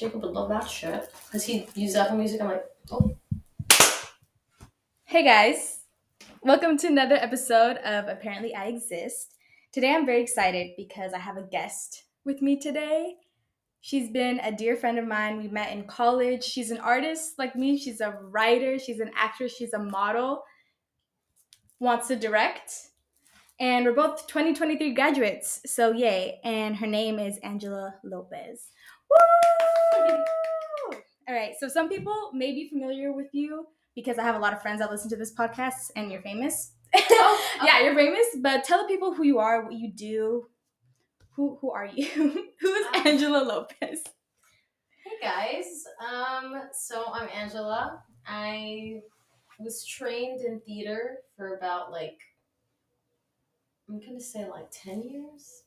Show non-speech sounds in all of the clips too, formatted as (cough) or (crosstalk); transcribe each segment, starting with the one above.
Jacob would love that shit. Because he uses Apple Music. I'm like, oh. Hey guys, welcome to another episode of Apparently I Exist. Today I'm very excited because I have a guest with me today. She's been a dear friend of mine. We met in college. She's an artist like me. She's a writer. She's an actress. She's a model. Wants to direct. And we're both 2023 graduates. So, yay. And her name is Angela Lopez. Woo! All right. So, some people may be familiar with you because I have a lot of friends that listen to this podcast and you're famous. Oh, (laughs) yeah, you're famous. But tell the people who you are, what you do. Who, who are you? (laughs) who is Um, Angela Lopez? Hey guys. Um, so I'm Angela. I was trained in theater for about like I'm gonna say like ten years.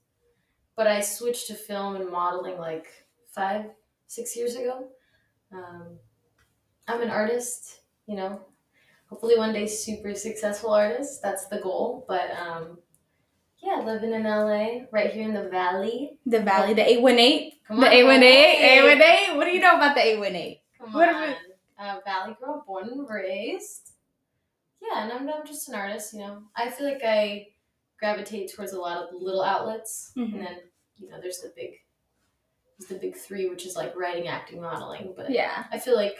But I switched to film and modeling like five, six years ago. Um, I'm an artist, you know. Hopefully one day super successful artist. That's the goal. But um yeah, living in LA, right here in the valley. The Valley, the 818. Come The on, 818, Valley. 818. What do you know about the 818? Come What on. Uh, Valley girl, born and raised. Yeah, and I'm, I'm just an artist, you know. I feel like I gravitate towards a lot of little outlets, Mhm. and then you know, there's the big, the big three, which is like writing, acting, modeling. But Yeah. I feel like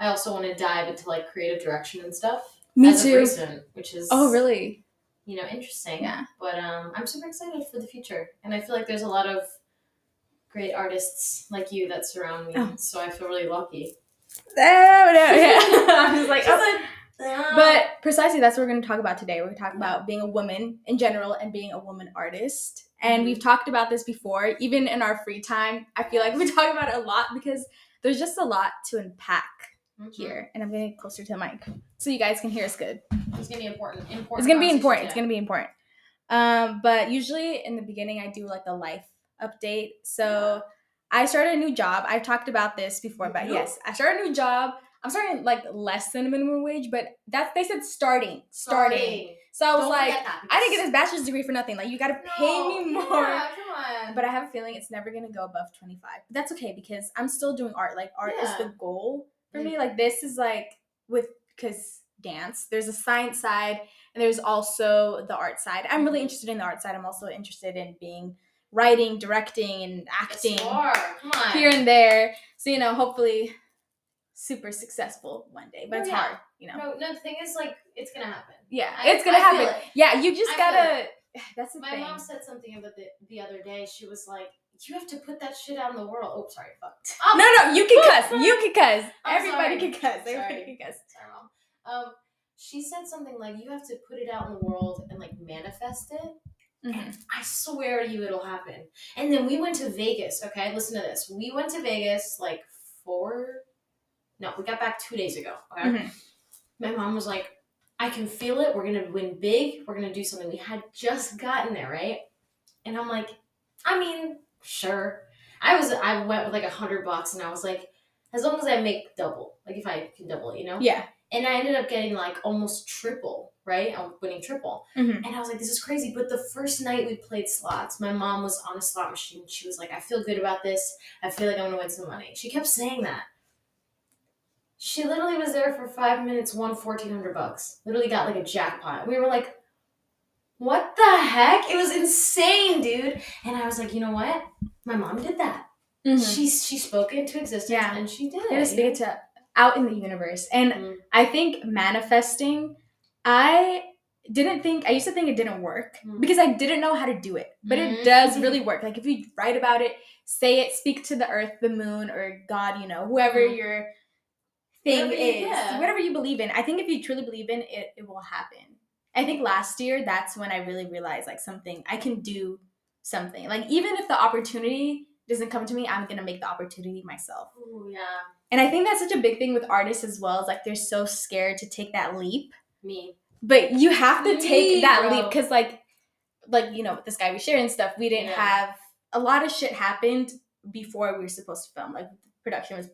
I also want to dive into like creative direction and stuff. Me as too. A recent, which is Oh, really? you know interesting. Yeah. But um, I'm super excited for the future, and I feel like there's a lot of great artists like you that surround me. Oh. So I feel really lucky. Oh, no, yeah. (laughs) (laughs) I'm just like, oh. like. But precisely that's what we're going to talk about today. We're going to talk about being a woman in general and being a woman artist. And we've talked about this before, even in our free time. I feel like we talk about it a lot because there's just a lot to unpack Mhm. here. And I'm going to get closer to the mic so you guys can hear us good. It's gonna be important. Important. It's gonna be conversation important. It's gonna be important. Um, but usually in the beginning, I do like a life update. So I started a new job. I've talked about this before, but yes, I started a new job. I'm starting like less than minimum wage, but that's they said starting, starting. So I was Don't like, I didn't get this bachelor's degree for nothing. Like you gotta pay me more. Yeah, come on. But I have a feeling it's never gonna go above 25. But that's okay because I'm still doing art. Like art is the goal for me. Mhm. Like this is like with because dance, there's a science side and there's also the art side. I'm really Mhm. interested in the art side. I'm also interested in being writing, directing, and acting. Come on. here and there. So you know, hopefully super successful one day. But it's yeah. hard, you know. No, no. The thing is, like, it's gonna happen. Yeah, I- it's gonna I happen. it. Yeah, you just I gotta (sighs) that's the My thing. mom said something about the the other day. She was like, "You have to put that shit out in the world." Oh, sorry, fuck. (laughs) Um, No, no, you can (laughs) cuss. You can cuss. I'm Everybody sorry. can cuss. Everybody Sorry. can cuss. Sorry, mom. Um, she said something like, "You have to put it out in the world and like manifest it." Mhm. I swear to you, it'll happen. And then we went to Vegas. Okay, listen to this. We went to Vegas like four. No, we got back two days ago. Okay. Mhm. My mom was like, "I can feel it. We're gonna win big. We're gonna do something." We had just gotten there, right? And I'm like, I mean, sure. I was. I went with like a hundred bucks, and I was like, as long as I make double, like if I can double it, you know. Yeah. And I ended up getting like almost triple, right? I'm winning triple. Mhm. And I was like, this is crazy. But the first night we played slots, my mom was on a slot machine. She was like, I feel good about this. I feel like I'm going to win some money. She kept saying that. She literally was there for five minutes, won 1400 bucks. Literally got like a jackpot. We were like, what the heck? It was insane, dude. And I was like, you know what? My mom did that. Mhm. She, she spoke it into existence Yeah. and she did it. speak it to out in the universe. And Mhm. I think manifesting, I didn't think I used to think it didn't work Mhm. because I didn't know how to do it. But it does really work. Like if you write about it, say it, speak to the earth, the moon, or God, you know, whoever Mhm. Thing Whatever you- is, yeah. whatever you believe in. I think if you truly believe in it, it will happen. I think last year that's when I really realized like something I can do something. Like even if the opportunity doesn't come to me, I'm gonna make the opportunity myself. Ooh, yeah. And I think that's such a big thing with artists as well. Is like they're so scared to take that leap, Me. but you have to Me, take that bro. leap because, like, like you know, with this guy we share and stuff, we didn't Yeah. have a lot of shit happened before we were supposed to film. Like production was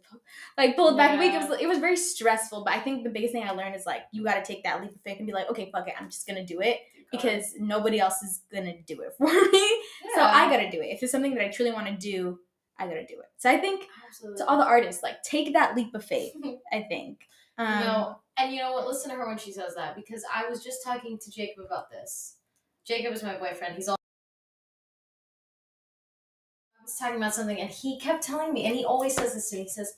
like pulled back a week. It was it was very stressful. But I think the biggest thing I learned is like you got to take that leap of faith and be like, okay, fuck it, I'm just gonna do it because nobody else is gonna do it (laughs) for me. So I gotta do it. If it's something that I truly want to do, I gotta do it. So I think Absolutely. to all the artists, like take that leap of faith. (laughs) I think. Um, no, and you know what? Listen to her when she says that because I was just talking to Jacob about this. Jacob is my boyfriend. He's all. Was talking about something, and he kept telling me, and he always says this to me. He says,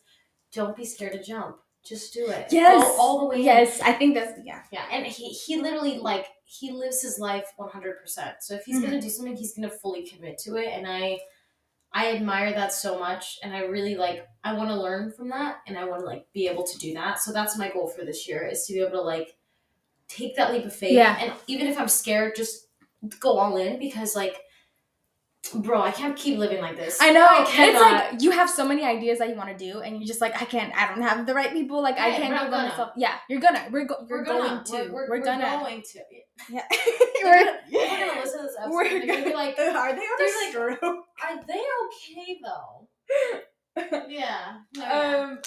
"Don't be scared to jump. Just do it. Yes. Go all the way. in." Yes, I think that's yeah. Yeah, and he he literally like he lives his life one hundred percent. So if he's Mhm. gonna do something, he's gonna fully commit to it, and I I admire that so much, and I really like I want to learn from that, and I want to like be able to do that. So that's my goal for this year is to be able to like take that leap of faith, Yeah. and even if I'm scared, just go all in because like. Bro, I can't keep living like this. I know. I it's like you have so many ideas that you want to do, and you're just like, I can't. I don't have the right people. Like I can't we're do it by gonna. myself. Yeah, you're gonna. We're go- we're We're gonna. going to. We're, we're, We're gonna. going to. Yeah. (laughs) (laughs) We're, we're gonna listen to this episode. We're and they're gonna be like, (laughs) Are they on a like- stroke? Are they okay though? yeah. No, yeah. um.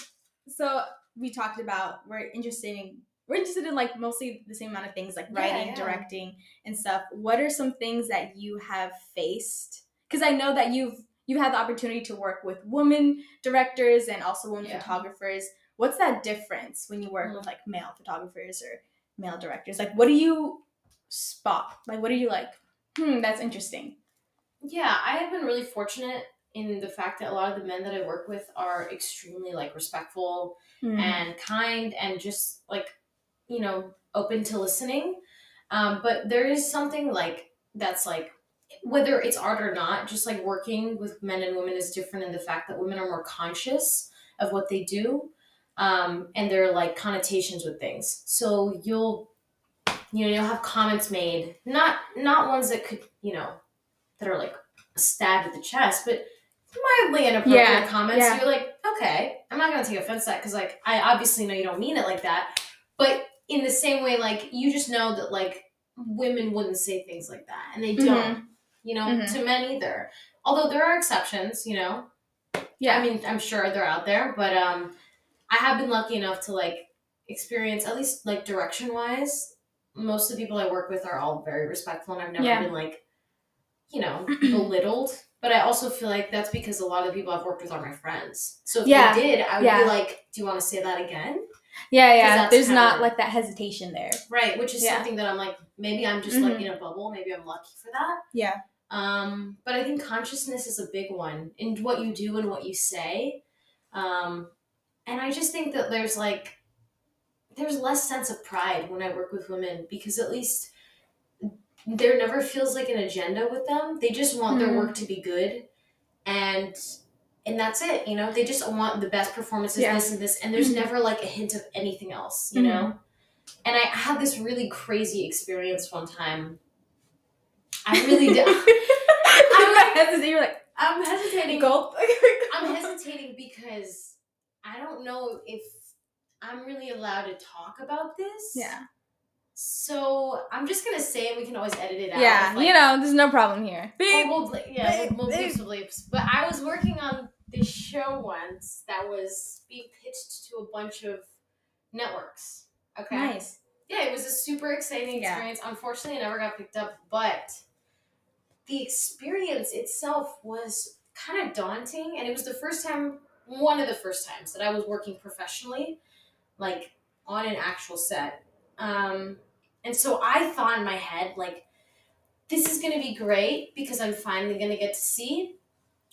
So we talked about we're interested in we're interested in like mostly the same amount of things like Yeah, writing, yeah. directing, and stuff. What are some things that you have faced? Because I know that you've you've had the opportunity to work with women directors and also women Yeah. photographers. What's that difference when you work Mm. with like male photographers or male directors? Like, what do you spot? Like, what are you like? Hmm, that's interesting. yeah, I have been really fortunate in the fact that a lot of the men that I work with are extremely like respectful Hmm. and kind and just like you know open to listening. Um, but there is something like that's like whether it's art or not, just like working with men and women is different in the fact that women are more conscious of what they do um, and their like connotations with things. So you'll you know you'll have comments made, not not ones that could you know that are like stabbed at the chest, but mildly inappropriate Yeah, comments. yeah. You're like, okay, I'm not gonna take offense to that because like I obviously know you don't mean it like that, but in the same way, like you just know that like women wouldn't say things like that, and they don't. You know, Mhm. to men either. Although there are exceptions, you know. Yeah. I mean, I'm sure they're out there, but um, I have been lucky enough to like experience at least like direction wise. Most of the people I work with are all very respectful, and I've never Yeah. been like, you know, (clears throat) belittled. But I also feel like that's because a lot of the people I've worked with are my friends. So if Yeah. they did, I would Yeah. be like, "Do you want to say that again?" Yeah, yeah. There's not like that hesitation there. Right, which is Yeah. something that I'm like, maybe I'm just like Mhm. in a bubble. Maybe I'm lucky for that. Yeah. Um, but I think consciousness is a big one in what you do and what you say. Um, and I just think that there's like, there's less sense of pride when I work with women because at least there never feels like an agenda with them. They just want their Mhm. work to be good, and and that's it. You know, they just want the best performances, Yeah. this and this, and there's Mhm. never like a hint of anything else. You Mhm. know. And I had this really crazy experience one time. I really did. (laughs) I'm hesitating. You're like I'm hesitating. gulp. (laughs) I'm hesitating because I don't know if I'm really allowed to talk about this. Yeah. So I'm just gonna say it. We can always edit it out. Yeah. like- you know, there's no problem here. Beep. we'll, yeah, we'll, bleeps, bleeps. But I was working on this show once that was being pitched to a bunch of networks. Okay. Nice. Yeah, it was a super exciting Yeah. experience. Unfortunately, it never got picked up, but the experience itself was kind of daunting. And it was the first time, one of the first times that I was working professionally, like on an actual set. Um, and so I thought in my head, like, this is going to be great because I'm finally going to get to see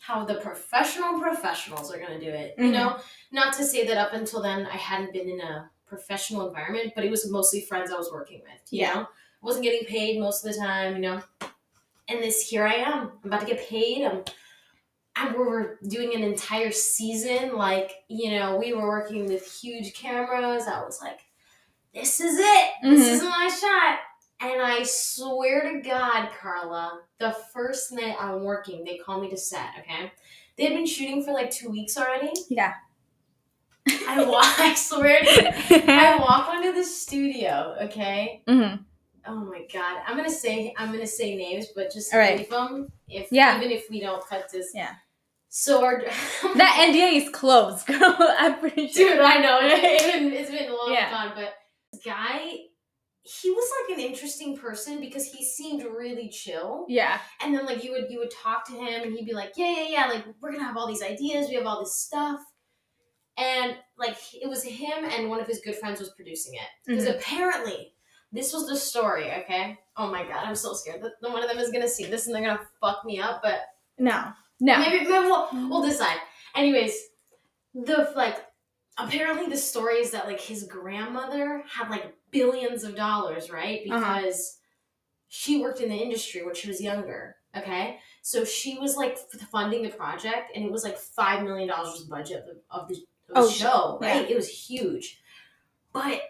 how the professional professionals are going to do it. You Mhm. know, not to say that up until then I hadn't been in a professional environment, but it was mostly friends I was working with. You Yeah. know, I wasn't getting paid most of the time. You know, and this here I am. I'm about to get paid. I'm. And we were doing an entire season. Like you know, we were working with huge cameras. I was like, "This is it. This Mhm. is my shot." And I swear to God, Karla, the first night I'm working, they call me to set. Okay, they had been shooting for like two weeks already. Yeah. I walk. (laughs) I swear to (laughs) I walk onto the studio, okay? hmm Oh my god. I'm gonna say I'm gonna say names, but just All right. leave them if Yeah. even if we don't cut this. Yeah. So our (laughs) That NDA is closed, (laughs) girl. I'm pretty sure. dude, I know (laughs) it's been a long Yeah. time, but guy he was like an interesting person because he seemed really chill. Yeah. And then like you would you would talk to him and he'd be like, Yeah, yeah, yeah, like we're gonna have all these ideas, we have all this stuff. And like it was him and one of his good friends was producing it. Because Mhm. apparently this was the story, okay? Oh my god, I'm so scared that one of them is gonna see this and they're gonna fuck me up, but No. No. maybe, maybe we'll, we'll decide. Anyways, the like apparently the story is that like his grandmother had like billions of dollars, right? Uh-huh. Because she worked in the industry when she was younger. Okay, so she was like funding the project, and it was like five million dollars was the budget of the, of the, of the Oh, show, yeah. right? It was huge, but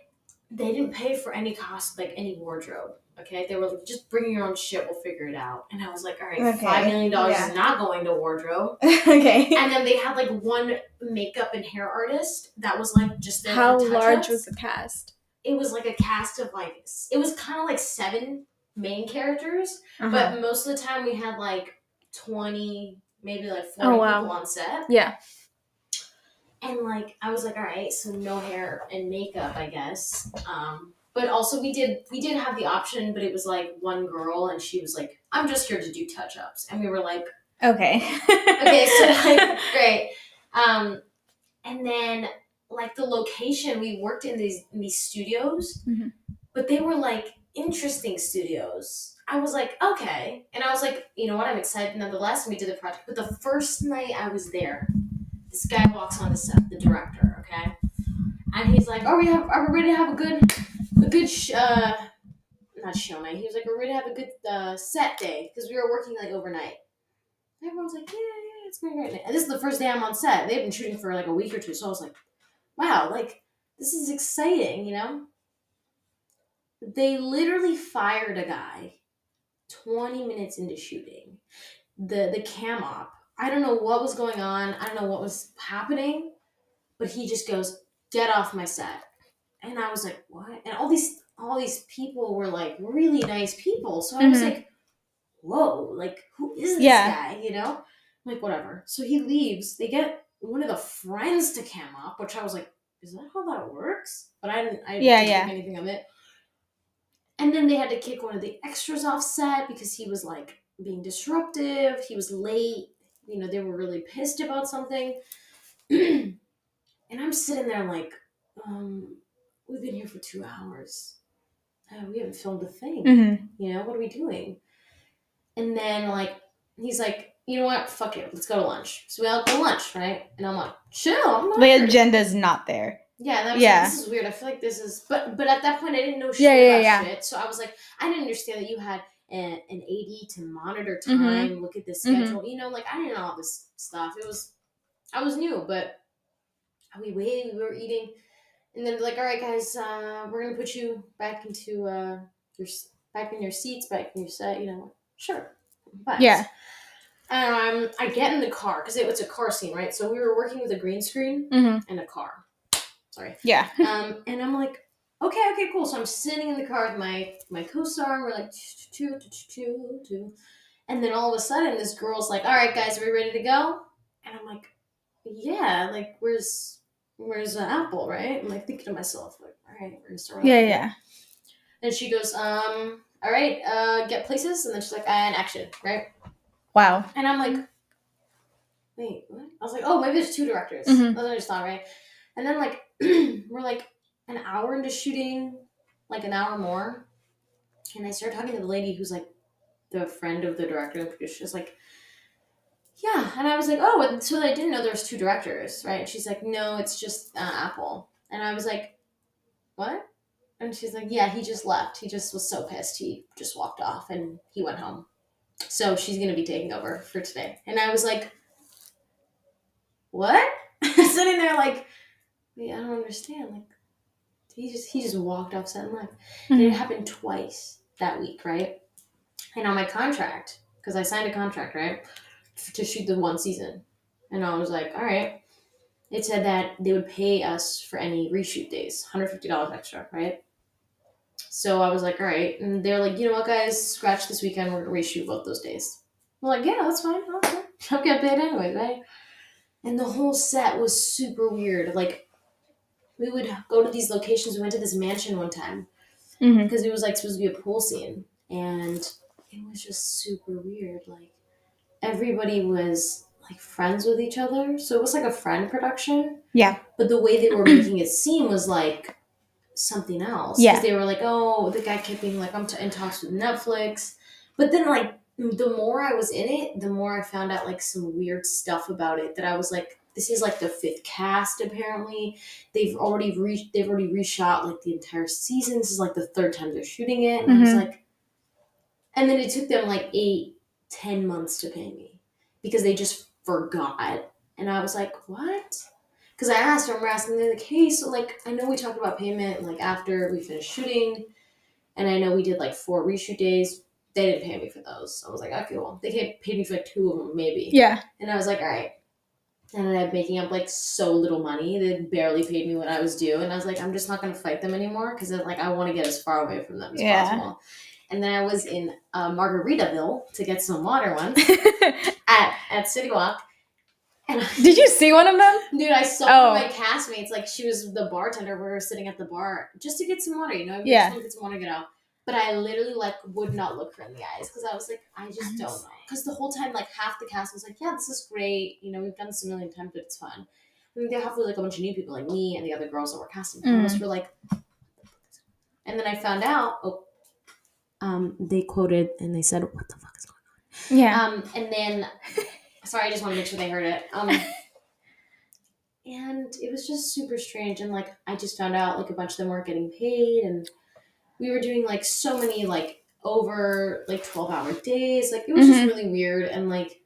they didn't pay for any cost, like any wardrobe. Okay, they were like, just bring your own shit, we'll figure it out. And I was like, all right, Okay, five million dollars yeah. is not going to wardrobe (laughs) okay. and then they had like one makeup and hair artist that was like just there How large was the cast? it was like a cast of like it was kind of like seven main characters Uh-huh. but most of the time we had like 20 maybe like 40 Oh, wow. people on set yeah. And like i was like all right so no hair and makeup i guess um but also we did we did have the option but it was like one girl and she was like i'm just here to do touch-ups and we were like Okay. okay, so (laughs) like great. Um, and then like the location, we worked in these in these studios, Mhm. but they were like interesting studios. I was like, okay, and I was like, you know what? I'm excited nonetheless. And we did the project, but the first night I was there, this guy walks on the set, the director, okay, and he's like, "Are we have are we ready to have a good a good sh- uh not show night?" He was like, "We're ready to have a good uh, set day because we were working like overnight." Everyone's like, yeah, yeah, it's going great. And this is the first day I'm on set. They've been shooting for like a week or two, so I was like, wow, like this is exciting, you know? They literally fired a guy 20 minutes into shooting. The the cam op. I don't know what was going on. I don't know what was happening, but he just goes, "Get off my set." And I was like, "What?" And all these all these people were like really nice people. So I was Mhm. like, whoa, like who is this Yeah. guy? You know? I'm like, whatever. So he leaves. They get one of the friends to cam op, which I was like, is that how that works? But I didn't I Yeah, didn't yeah. think anything of it. And then they had to kick one of the extras off set because he was like being disruptive. He was late. You know, they were really pissed about something. (clears throat) and I'm sitting there like, um, we've been here for two hours. Uh, we haven't filmed a thing hmm you know what are we doing and then like he's like you know what fuck it let's go to lunch so we all go to lunch right and i'm like chill i'm not The here." agenda's not there. yeah Yeah. like, this is weird i feel like this is but but at that point i didn't know shit Yeah, yeah, about yeah. shit so i was like i didn't understand that you had an, an ad to monitor Mhm. time look at the Mhm. schedule you know like i didn't know all this stuff it was i was new but we waited we were eating and then like all right guys uh, we're gonna put you back into uh, your back in your seats back in your set you know sure Bye. Yeah. um i get in the car because it was a car scene right so we were working with a green screen hmm and a car sorry Yeah. (laughs) um, and I'm like, okay, okay, cool. So I'm sitting in the car with my my co-star, and we're like, two, two, two, two, two, and then all of a sudden, this girl's like, all right, guys, are we ready to go? And I'm like, yeah, like, where's where's the apple, right? I'm like thinking to myself, like, all right, we're gonna start. Yeah, yeah. And she goes, um, all right, uh, get places, and then she's like, and action, right? Wow. And I'm like, wait, what? I was like, oh, maybe there's two directors. Mhm. That's what I just thought, right? And then like (clears throat) we're like an hour into shooting, like an hour more, and I started talking to the lady who's like the friend of the director and producer. She's like, yeah, and I was like, oh, so I didn't know there was two directors, right? And she's like, no, it's just uh, Apple, and I was like, what? And she's like, yeah, he just left. He just was so pissed. He just walked off and he went home. So she's gonna be taking over for today. And I was like, what? (laughs) Sitting there like, I don't understand. Like, he just he just walked off set and left. And it Mhm. happened twice that week, right? And on my contract, because I signed a contract, right, to shoot the one season, and I was like, all right. It said that they would pay us for any reshoot days, hundred fifty dollars extra, right? So I was like, all right, and they're like, you know what, guys, scratch this weekend. We're gonna reshoot both those days. I'm like, yeah, that's fine. Okay. (laughs) I'll get paid anyway, right? And the whole set was super weird. Like, we would go to these locations. We went to this mansion one time, Mhm. because it was like supposed to be a pool scene, and it was just super weird. Like everybody was like friends with each other, so it was like a friend production. Yeah. But the way they were making it seem was like something else. Yeah. They were like, oh, the guy kept being like, I'm t- in talks with Netflix. But then, like, the more I was in it, the more I found out like some weird stuff about it that I was like, this is like the fifth cast apparently. They've already re- they've already reshot like the entire season. This is like the third time they're shooting it. And I was Mhm. like and then it took them like eight, ten months to pay me because they just forgot. And I was like, what? Because I asked them, we're asking, they're like, hey, so like, I know we talked about payment like after we finished shooting, and I know we did like four reshoot days. They didn't pay me for those. I was like, okay, well, they paid me for like two of them, maybe. Yeah. And I was like, all right. And then I'm making up like so little money. They barely paid me what I was due. And I was like, I'm just not going to fight them anymore because like I want to get as far away from them as Yeah. possible. And then I was in uh, Margaritaville to get some water once (laughs) at, at City Walk. And Did you see one of them? Dude, I saw Oh. my castmates, like she was the bartender. We were sitting at the bar just to get some water, you know? Yeah. just get some water, get out. But I literally like would not look her in the eyes because I was like, I just don't know. Because the whole time, like half the cast was like, Yeah, this is great. You know, we've done this a million times, but it's fun. And then half was like a bunch of new people, like me and the other girls that were casting. Mm. Most were like, and then I found out. Oh, um, they quoted and they said, "What the fuck is going on?" Yeah. Um, and then, (laughs) sorry, I just want to make sure they heard it. Um, and it was just super strange. And like, I just found out like a bunch of them weren't getting paid, and we were doing like so many like over like twelve hour days. Like, it was Mhm. just really weird. And like,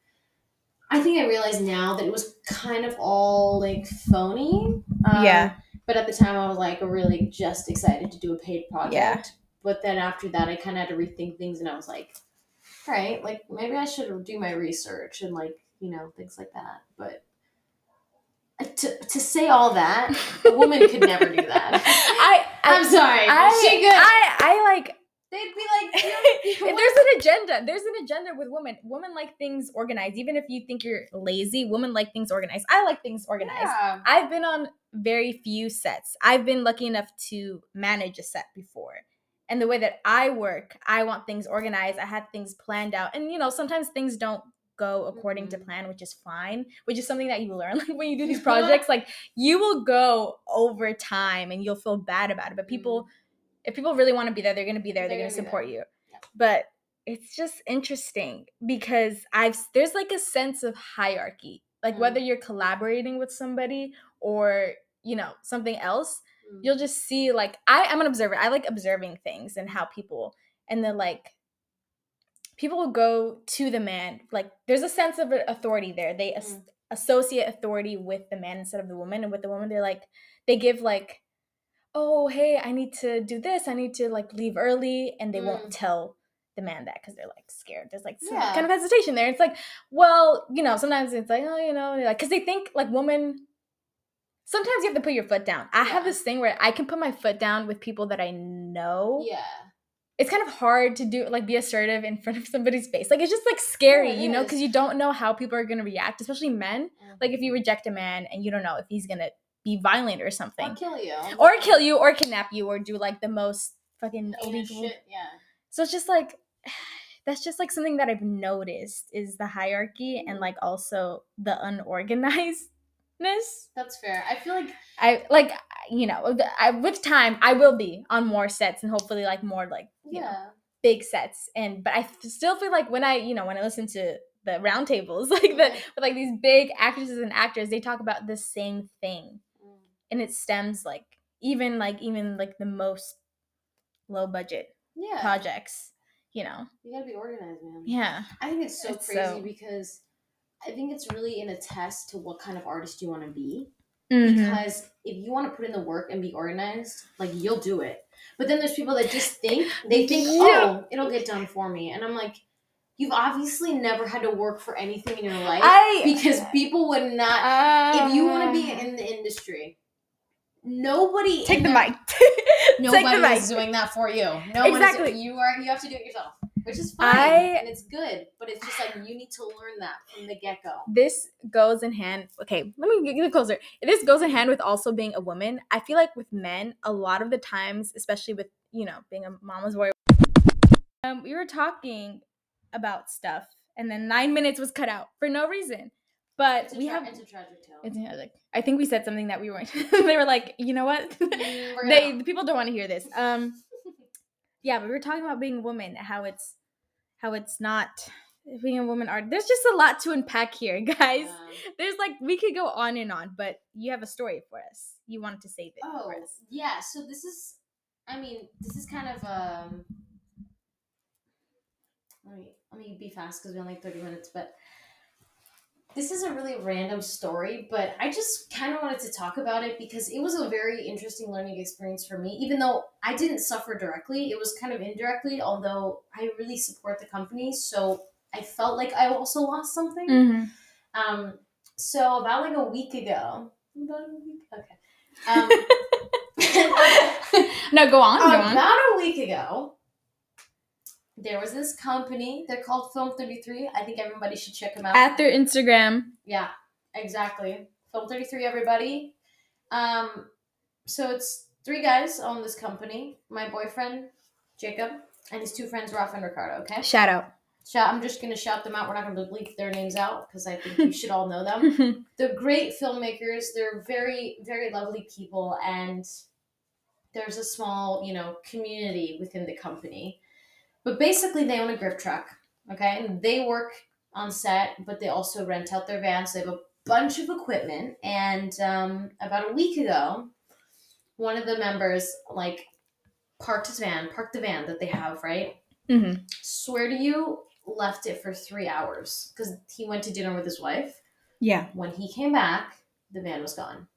I think I realize now that it was kind of all like phony. Um, Yeah. But at the time, I was like really just excited to do a paid project. Yeah. But then after that, I kind of had to rethink things, and I was like, all right, like maybe I should do my research and like you know things like that. But to to say all that, a woman could never do that. (laughs) I, I I'm sorry, I, she could. I, I like They'd be like, (laughs) you- you- there's an agenda. There's an agenda with women. Women like things organized. Even if you think you're lazy, women like things organized. I like things organized. Yeah. I've been on very few sets. I've been lucky enough to manage a set before. And the way that I work, I want things organized. I had things planned out. And you know, sometimes things don't go according to Mhm. plan, which is fine, which is something that you learn (laughs) like when you do these (laughs) projects. like you will go over time and you'll feel bad about it. But people if people really want to be there, they're going to be there. They're, They're going to gonna support you. Yeah. But it's just interesting because I've there's like a sense of hierarchy. Like Mm. whether you're collaborating with somebody or, you know, something else, Mm. you'll just see like I I'm an observer. I like observing things and how people and then like people will go to the man. Like there's a sense of authority there. They as- Mm. associate authority with the man instead of the woman and with the woman they're like they give like oh hey i need to do this i need to like leave early and they won't Mm. tell the man that because they're like scared there's like some Yeah. kind of hesitation there it's like well you know sometimes it's like oh you know like because they think like woman sometimes you have to put your foot down i have this thing where i can put my foot down with people that i know Yeah. It's kind of hard to do like be assertive in front of somebody's face like it's just like scary you know because you don't know how people are going to react especially men like if you reject a man and you don't know if he's going to be violent or something or kill you, or kill you or kidnap you or do like the most fucking illegal shit. Yeah. so it's just like (sighs) that's just like something that i've noticed is the hierarchy and Mhm. like also the unorganizedness That's fair. I feel like i like you know I, with time i will be on more sets and hopefully like more like you know yeah. big sets and but I still feel like when i you know when i listen to the roundtables (laughs) like the with like these big actresses and actors they talk about the same thing Mm. and it stems like even like even like the most low budget Yeah. projects you know You gotta be organized, man. yeah I think it's so It's crazy so- because I think it's really in a test to what kind of artist you want to be. Mhm. Because if you want to put in the work and be organized, like you'll do it. But then there's people that just think they think, Yeah. oh, it'll get done for me, and I'm like, you've obviously never had to work for anything in your life I because people would not. if you want to be Uh, in the industry, nobody take the their- mic (laughs) take the Nobody mic is doing that for you. No one Exactly. is. You are. You have to do it yourself, which is fine I- and it's good. But it's just like you need to learn that from the get go. this goes in hand okay let me get closer this goes in hand with also being a woman i feel like with men a lot of the times especially with you know, being a mama's boy. Um, we were talking about stuff, and then nine minutes was cut out for no reason. But It's a we tra- have. it's a tragic tale. It's like I think we said something that we weren't. (laughs) they were like, you know what? Mm, they the people don't want to hear this. Um, yeah, but we were talking about being a woman, how it's how it's not being a woman art. There's just a lot to unpack here, (laughs) guys. Um, There's like we could go on and on, but you have a story for us. You wanted to save it Oh for us. yeah, so this is, I mean, this is kind of um. Let me let me be fast because we only have thirty minutes, but this is a really random story, but I just kind of wanted to talk about it because it was a very interesting learning experience for me. Even though I didn't suffer directly, it was kind of indirectly. Although I really support the company, so I felt like I also lost something. Mm-hmm. Um, so about like a week ago, about a week, okay. (laughs) Um, (laughs) No, go on. Go on. about a week ago, there was this company. They're called Film Thirty Three. I think everybody should check them out. At their Instagram. yeah, exactly. Film Thirty Three. Everybody. Um, so it's three guys own this company. My boyfriend Jacob and his two friends Ralph and Ricardo. Okay. Shout out. Shout, I'm just gonna shout them out. We're not gonna bleep their names out because I think you should all know them. (laughs) they're great filmmakers. They're very, very lovely people, and there's a small, you know, community within the company. But basically, they own a grip truck. Okay, and they work on set, but they also rent out their vans. So they have a bunch of equipment, and um, about a week ago, one of the members like parked his van, parked the van that they have, right? Mm-hmm. Swear to you, left it for three hours because he went to dinner with his wife. Yeah. When he came back, the van was gone.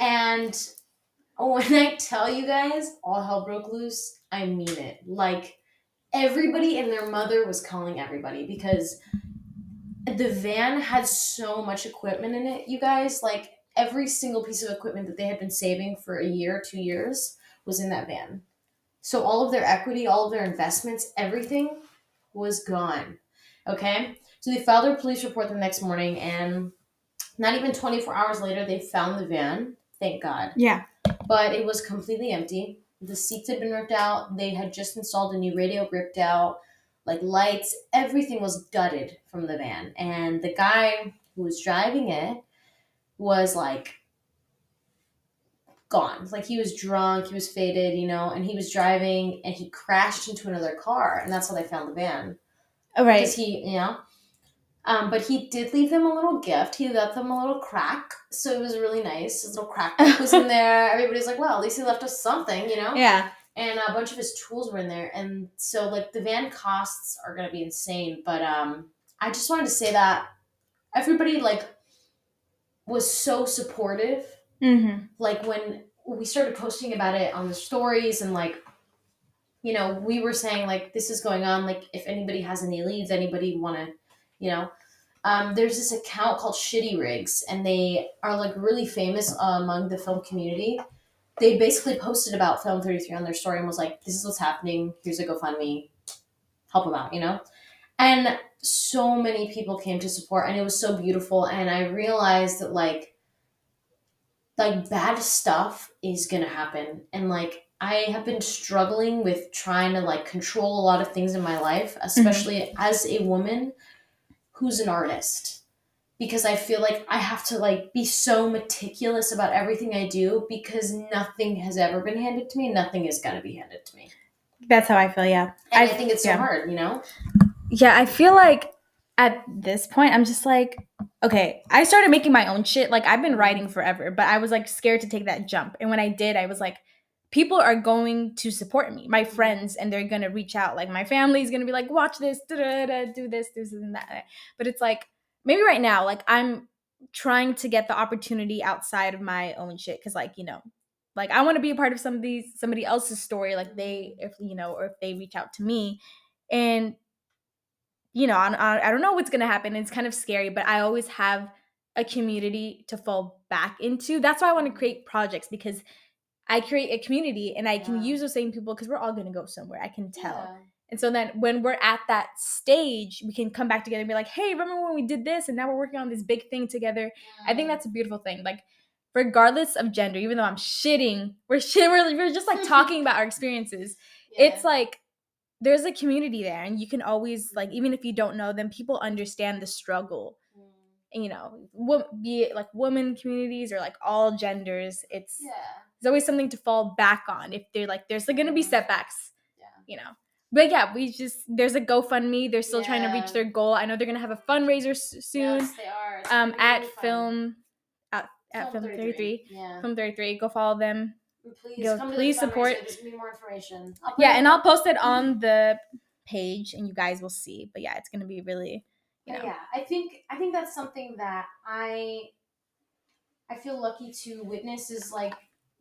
And (laughs) when I tell you guys, all hell broke loose, I mean it. Like, everybody and their mother was calling everybody because the van had so much equipment in it, you guys. Like, every single piece of equipment that they had been saving for a year, two years, was in that van. So, all of their equity, all of their investments, everything was gone. Okay? So, they filed their police report the next morning, and not even 24 hours later, they found the van. Thank God Yeah. but it was completely empty. The seats had been ripped out. They had just installed a new radio ripped out, like lights. Everything was gutted from the van. And the guy who was driving it was like gone. Like he was drunk, he was faded, you know, and he was driving and he crashed into another car. And that's how they found the van. Oh, right. Because he, you know. Um, but he did leave them a little gift. He left them a little crack, so it was really nice. His little crack was in (laughs) there. Everybody's like, "Well, at least he left us something," you know. Yeah. And a bunch of his tools were in there, and so like the van costs are gonna be insane. But um, I just wanted to say that everybody like was so supportive Mm-hmm. like when we started posting about it on the stories and like you know we were saying like this is going on like if anybody has any leads anybody want to you know? Um, there's this account called shitty rigs and they are like really famous among the film community. They basically posted about film 33 on their story and was like this is what's happening. Here's a gofundme. Help them out you know? And so many people came to support and it was so beautiful and i realized that like like bad stuff is gonna happen. And like i have been struggling with trying to like control a lot of things in my life especially as a woman who's an artist because i feel like i have to like be so meticulous about everything i do because nothing has ever been handed to me nothing is gonna be handed to me That's how I feel. Yeah. and i, I- think it's so yeah. hard you know Yeah, I feel like at this point, I'm just like, okay, I started making my own shit. Like, I've been writing forever, but I was like scared to take that jump. And when I did, I was like, people are going to support me, my mm-hmm. friends, and they're going to reach out. Like, my family's going to be like, watch this, do this, do this, and that. But it's like, maybe right now, like, I'm trying to get the opportunity outside of my own shit. Cause, like, you know, like I want to be a part of somebody's somebody else's story, like they, if you know, or if they reach out to me, and you know, I, I, I don't know what's gonna happen. It's kind of scary, but I always have a community to fall back into. That's why I want to mm-hmm. create projects because I create a community and I can use those same people because we're all gonna go somewhere. I can tell. Yeah. And so then when we're at that stage, we can come back together and be like, hey, remember when we did this and now we're working on this big thing together? I think that's a beautiful thing. Like regardless of gender, even though I'm shitting, we're (laughs) shit, we're, we're just like talking about our experiences. (laughs) It's like there's a community there, and you can always like even if you don't know them, people understand the struggle. Mm. You know, be it like women communities or like all genders. It's yeah. There's always something to fall back on if they're like there's like, gonna be Mhm. setbacks Yeah. you know but yeah we just there's a gofundme they're still trying to reach their goal i know they're gonna have a fundraiser soon Yes, they are. It's um at really film at, at film 33 Yeah. film 33 go follow them Please, come please to the support- Just give me more information. I'll yeah it- and i'll post it on (clears throat) the page and you guys will see but yeah it's gonna be really you know Yeah, I think I think that's something that I I feel lucky to witness is like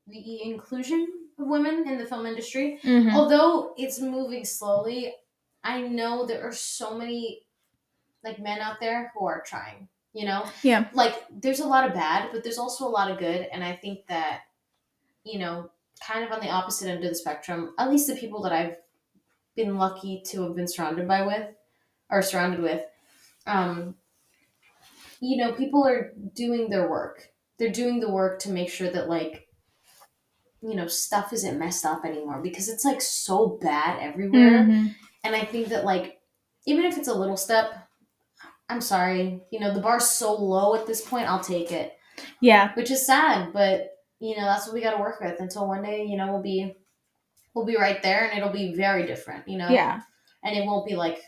the inclusion of women in the film industry. Mhm. Although it's moving slowly, I know there are so many like men out there who are trying. You know, Yeah. Like there's a lot of bad, but there's also a lot of good, and I think that you know, kind of on the opposite end of the spectrum, at least the people that I've been lucky to have been surrounded by with or surrounded with, um, you know, people are doing their work. They're doing the work to make sure that like you know stuff isn't messed up anymore because it's like so bad everywhere. Mhm. and i think that like even if it's a little step i'm sorry you know the bar's so low at this point i'll take it. Yeah. Which is sad but you know that's what we got to work with until one day you know we'll be we'll be right there and it'll be very different you know? Yeah. And it won't be like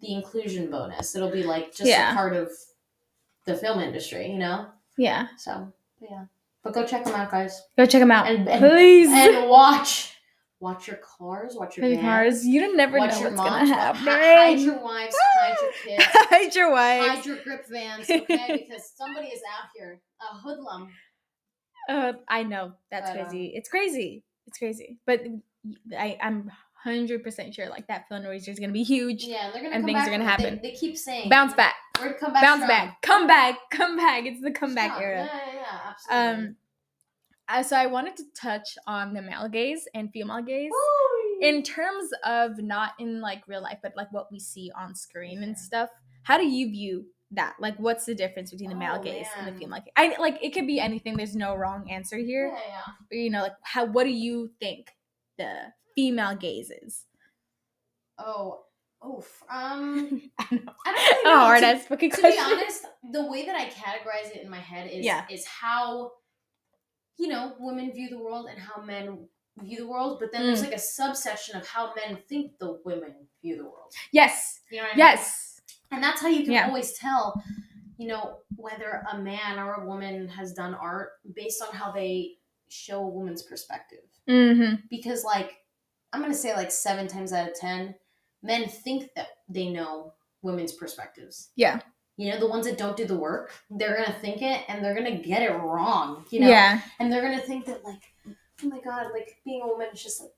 the inclusion bonus. It'll be like just Yeah. a part of the film industry you know? Yeah. So yeah but go check them out guys go check them out And- and- please and watch watch your cars watch your cars you never watch know your what's moms gonna happen (laughs) hide your wives (laughs) hide your kids hide your wives, hide your grip vans okay (laughs) because somebody is out here a hoodlum Uh, I know that's But, um, crazy. it's crazy. It's crazy. But I, I'm hundred percent sure like that fundraiser is gonna be huge. yeah and they're gonna And things back are gonna happen. they, they keep saying Bounce back, we're gonna come back bounce strong. back, come back, come back. It's the comeback Strong. era. yeah yeah, yeah absolutely Um, uh, so I wanted to touch on the male gaze and female gaze Woo! in terms of not in like real life, but like what we see on screen and stuff. How do you view that? Like, what's the difference between the male Oh, gaze and the female gaze? I like it could be anything. There's no wrong answer here. yeah yeah But, you know, like how what do you think the female gaze is? oh oof um (laughs) I don't know. I don't really know. hard To- ass fucking to question. be honest, the way that I categorize it in my head is Yeah. is how you know women view the world and how men view the world, but then there's Mm. like a subsection of how men think the women view the world. yes, You know what I mean? yes, And that's how you can Yeah. always tell, you know, whether a man or a woman has done art based on how they show a woman's perspective. mm-hmm. Because like I'm gonna say like seven times out of ten, men think that they know women's perspectives. yeah, you know the ones that don't do the work they're gonna think it and they're gonna get it wrong you know yeah, and they're gonna think that like oh my god like being a woman is just like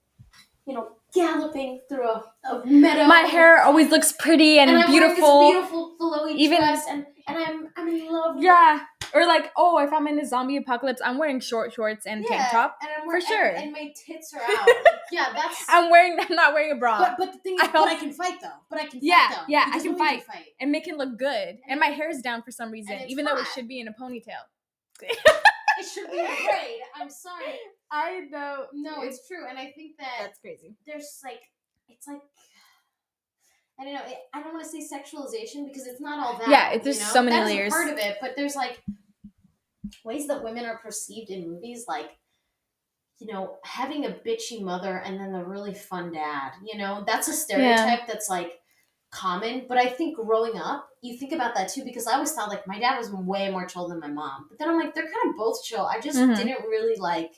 you know galloping through a, a meadow my hair always looks pretty and, and beautiful. this beautiful flowy Even- dress and and I'm I'm in love with Yeah, or like oh, if I'm in a zombie apocalypse, I'm wearing short shorts and tank top. and I'm wearing, for sure. and, and my tits are out (laughs) yeah that's I'm wearing. I'm not wearing a bra. but, but the thing is I but I can fight though but I can Yeah, fight though yeah, I can women fight. and make it look good. And my hair is down for some reason, it's even though it should be in a ponytail. it should be a braid I'm sorry (laughs) I know. no it's true and I think that that's crazy. there's like it's like I don't know. It, I don't want to say sexualization because it's not all that. Yeah, it- there's you know? so many That's layers. part of it, but there's like ways that women are perceived in movies, like you know, having a bitchy mother and then the really fun dad. You know, that's a stereotype that's like common. But I think growing up, you think about that too because I always thought like my dad was way more chill than my mom. But then I'm like, they're kind of both chill. I just Mhm. didn't really like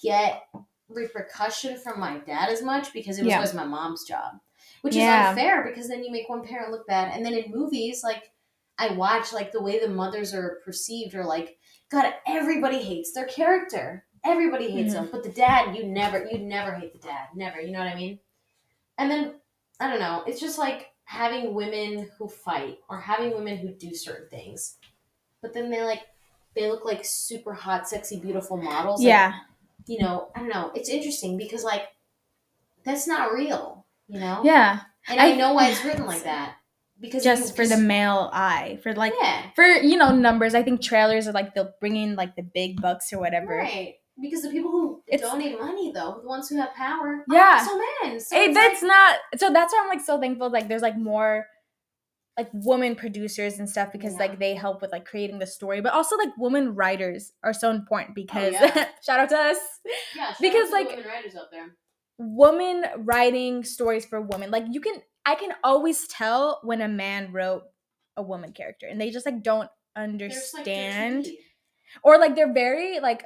get repercussion from my dad as much because it was Yeah. always my mom's job. Which Yeah. is unfair because then you make one parent look bad. And then in movies, like I watch like the way the mothers are perceived or like, God, everybody hates their character. Everybody hates Mhm. them. But the dad, you never you never hate the dad. Never. You know what I mean? And then I don't know, it's just like having women who fight or having women who do certain things. But then they like they look like super hot, sexy, beautiful models. Like, Yeah. you know, I don't know. It's interesting because like that's not real, you know? Yeah. And I, I- know why it's written like (sighs) that. because just for the male eye for like yeah for you know numbers i think trailers are like they'll bring in like the big bucks or whatever right because the people who It's- donate money though the ones who have power oh, Yeah. are also men so hey it's that's like, not so that's why i'm like so thankful like there's like more like woman producers and stuff because Yeah. like they help with like creating the story but also like woman writers are so important oh, because Oh, yeah. (laughs) shout out to us yeah, because, like, women writers out there woman writing stories for women. Like you can i can always tell when a man wrote a woman character and they just like don't They're like, understand. or like they're very like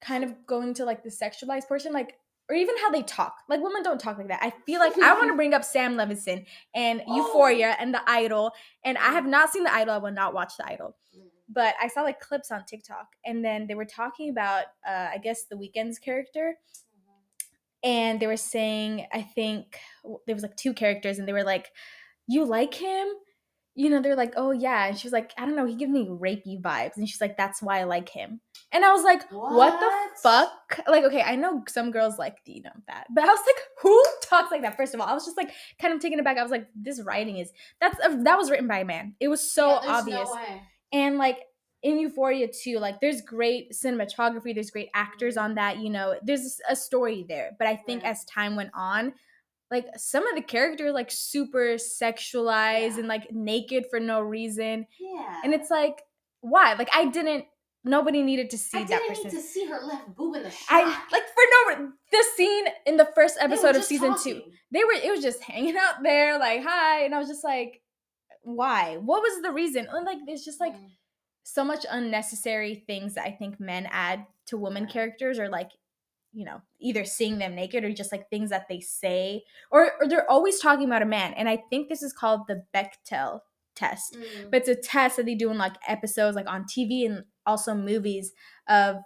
kind of going to like the sexualized portion like or even how they talk. Like women don't talk like that. I feel like i want to (laughs) bring up sam levinson and Oh. euphoria and the idol and i have not seen the idol. I will not watch the idol. Mm. but i saw like clips on tiktok and then they were talking about uh i guess the Weeknd's character and they were saying i think there was like two characters and they were like you like him? You know they're like oh yeah. And she was like i don't know he gives me rapey vibes. And she's like that's why i like him. And i was like what, the fuck? Like okay i know some girls like you know that but i was like (laughs) who talks like that? First of all i was just like kind of taken aback. I was like this writing is that's uh, that was written by a man. It was so Yeah, obvious. no and like in euphoria too like there's great cinematography there's great actors on that you know there's a story there but i think Right. as time went on like some of the characters like super sexualized Yeah. and like naked for no reason yeah and it's like why like i didn't nobody needed to see I that didn't person need to see her left boob in the shot. i like for no the scene in the first episode of season two they were it was just hanging out there like hi and i was just like why what was the reason And, like it's just like Mm. So much unnecessary things that I think men add to women characters or like you know either seeing them naked or just like things that they say or, or they're always talking about a man and I think this is called the Bechdel test Mm. but it's a test that they do in like episodes like on TV and also movies of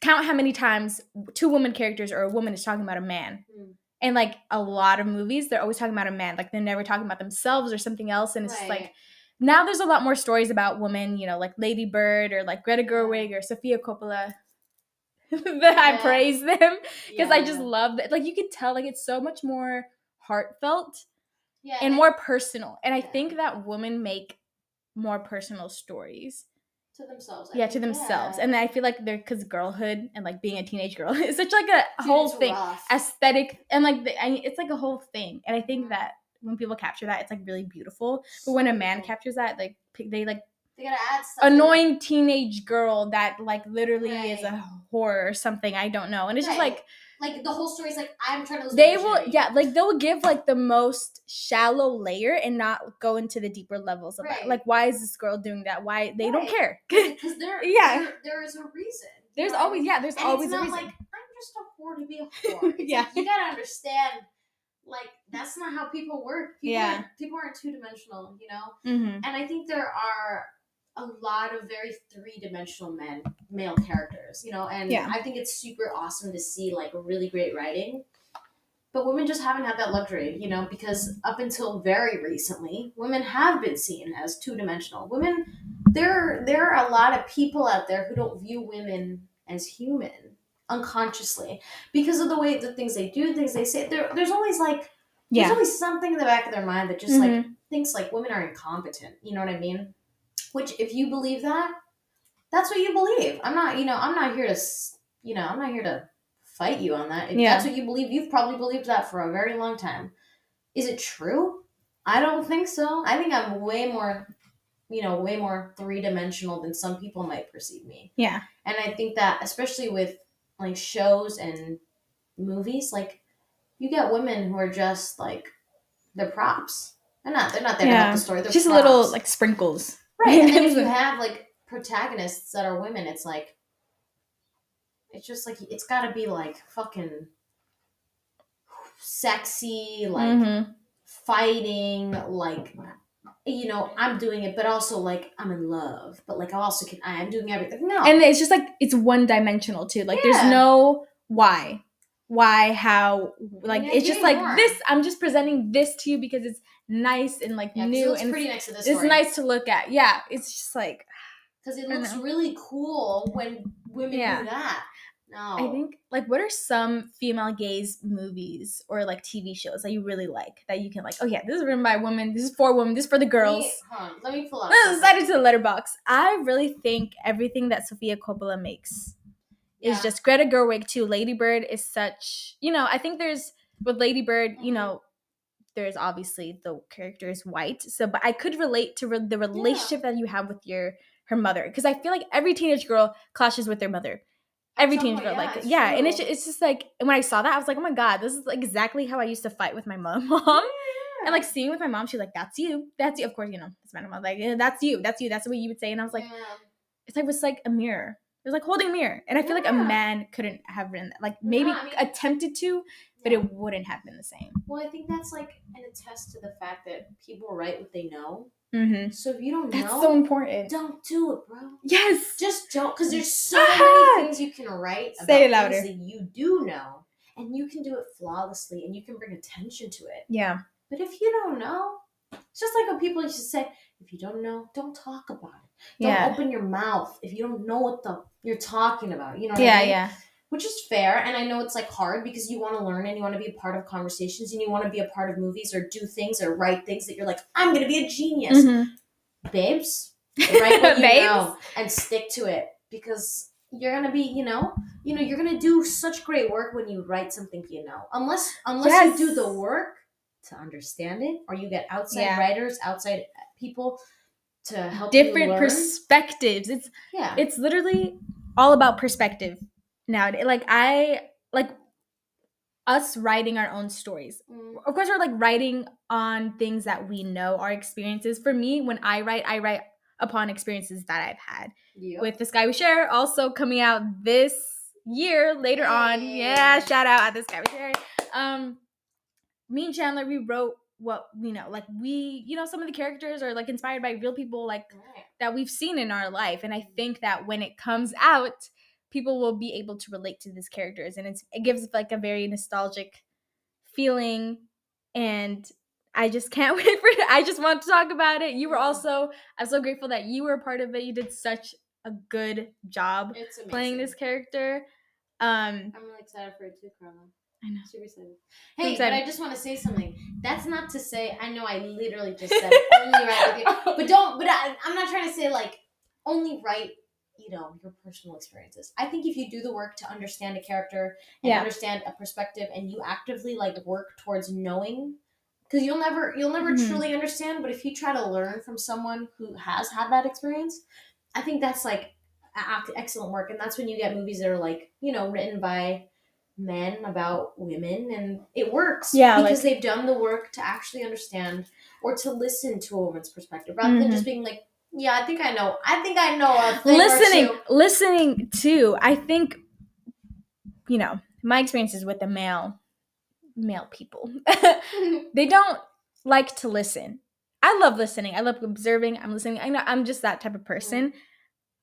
count how many times two woman characters or a woman is talking about a man Mm. and like a lot of movies they're always talking about a man like they're never talking about themselves or something else and it's just like Right. Now there's a lot more stories about women, you know, like Lady Bird or like Greta Gerwig or Sofia Coppola. (laughs) that I Yeah. praise them because I just love that. Like you could tell, like it's so much more heartfelt yeah, and more personal. And I Yeah. think that women make more personal stories. to themselves. I Yeah, to themselves. yeah. And I feel like they're because girlhood and like being a teenage girl (laughs) is such like a Dude, whole thing rough. aesthetic and like the, I mean, it's like a whole thing and i think Mhm. that when people capture that it's like really beautiful but when a man captures that like they like they gotta add it. annoying teenage girl that like literally is a Right. whore or something i don't know and it's just like Like the whole story is like I'm trying to. lose they will yeah like they'll give like the most shallow layer and not go into the deeper levels of that like why is this girl doing that why they don't care (laughs) because there, Yeah. there, there is a reason. there's always yeah there's And always it's a not reason like I'm just a whore to be a (laughs) whore. Yeah. like, you gotta understand. Like that's not how people work. People Yeah. are, people aren't two dimensional, you know. mm-hmm. And I think there are a lot of very three dimensional men, male characters, you know. And Yeah. I think it's super awesome to see like really great writing. But women just haven't had that luxury, you know, because up until very recently, women have been seen as two dimensional. Women, there, there are a lot of people out there who don't view women as human unconsciously because of the way the things they do, things they say. There, there's always like there's yeah always something in the back of their mind that just like Mhm. thinks like women are incompetent. You know what I mean? Which, if you believe that, that's what you believe. I'm not, you know, I'm not here to, you know, I'm not here to fight you on that. If Yeah. that's what you believe, you've probably believed that for a very long time. Is it true? I don't think so. I think I'm way more, you know, way more three dimensional than some people might perceive me. yeah And I think that, especially with like shows and movies, like you get women who are just like they're props. They're not. They're not there to Yeah. help the story. They're just a props. little like sprinkles right. And then (laughs) if you have like protagonists that are women, it's like it's just like it's got to be like fucking sexy, like Mhm. fighting, like you know, I'm doing it, but also like I'm in love, but like I also can. I'm doing everything. No, and it's just like it's one dimensional too like there's no why why how like Yeah, it's just like more. this i'm just presenting this to you because it's nice and like yeah, new looks and pretty it's, next to this. it's nice to look at yeah it's just like because it looks really cool when women Yeah. do that. No. I think like what are some female gaze movies or like TV shows that you really like that you can like, oh yeah, this is written by a woman, this is for women, this is for the girls. Let me, hold on, let me pull up. Let's something. slide into the Letterboxd. I really think everything that Sofia Coppola makes is just Greta Gerwig too. Lady Bird is such, you know, I think there's with Lady Bird, you Mhm. know, there's obviously the character is white. So, but I could relate to re- the relationship that you have with your her mother because I feel like every teenage girl clashes with their mother. Every teenage girl, yeah, like it's yeah, and it's just, it's just like and when I saw that, I was like, oh my god, this is exactly how I used to fight with my mom. (laughs) mom. And like seeing with my mom, she's like, "That's you, that's you." Of course, you know, it's my mom. Like, "Yeah, "That's you, that's you." That's what you would say, and I was like, Yeah. it's like it was like a mirror. It was like holding a mirror, and I feel like a man couldn't have written that. Like maybe I mean- attempted to, but it wouldn't have been the same. Well, I think that's like an attest to the fact that people write what they know. Mm-hmm. So if you don't That's know, so important. don't do it, bro. Yes. Just don't, because there's so Ah! many things you can write about Say it louder. things that you do know, and you can do it flawlessly, and you can bring attention to it. Yeah. But if you don't know, it's just like when people used to say, if you don't know, don't talk about it. Don't Yeah. open your mouth if you don't know what the you're talking about. You know what Yeah. I mean? Yeah. Which is fair, and I know it's like hard because you want to learn and you want to be a part of conversations and you want to be a part of movies or do things or write things that you're like, I'm gonna be a genius. Mhm. Babes, write what (laughs) you Babes? know and stick to it because you're gonna be, you know, you know, you're gonna do such great work when you write something you know. Unless unless Yes. you do the work to understand it, or you get outside Yeah. writers, outside people to help you Different perspectives. It's yeah, it's literally all about perspective nowadays. Like I like us writing our own stories. Mm, Of course, we're like writing on things that we know, our experiences. For me, when I write, I write upon experiences that I've had. yep. with the Sky We Share, also coming out this year later on. Yeah, shout out at the Sky We Share. Um, me and Chandler, we wrote what we know. Like we, you know, some of the characters are like inspired by real people like Right. that we've seen in our life. And I think that when it comes out, people will be able to relate to these characters. And it's it gives like a very nostalgic feeling. And I just can't (laughs) wait for it. I just want to talk about it. You were also, I'm so grateful that you were a part of it. You did such a good job playing this character. Um, I'm really excited for it too, Karla. I know. Super excited. Hey, excited. but I just want to say something. That's not to say. I know I literally just (laughs) said only right with you, but don't. But I, I'm not trying to say like only write. You know your personal experiences. I think if you do the work to understand a character and Yeah. understand a perspective, and you actively like work towards knowing, because you'll never you'll never Mhm. truly understand. But if you try to learn from someone who has had that experience, I think that's like excellent work, and that's when you get movies that are like you know written by men about women and it works Yeah, because like- they've done the work to actually understand or to listen to a woman's perspective rather Mhm. than just being like yeah i think i know i think i know a thing or listening, listening too. I think, you know, my experiences with the male, male people, (laughs) they don't like to listen. I love listening. I love observing. I'm listening. I know I'm just that type of person. Mm.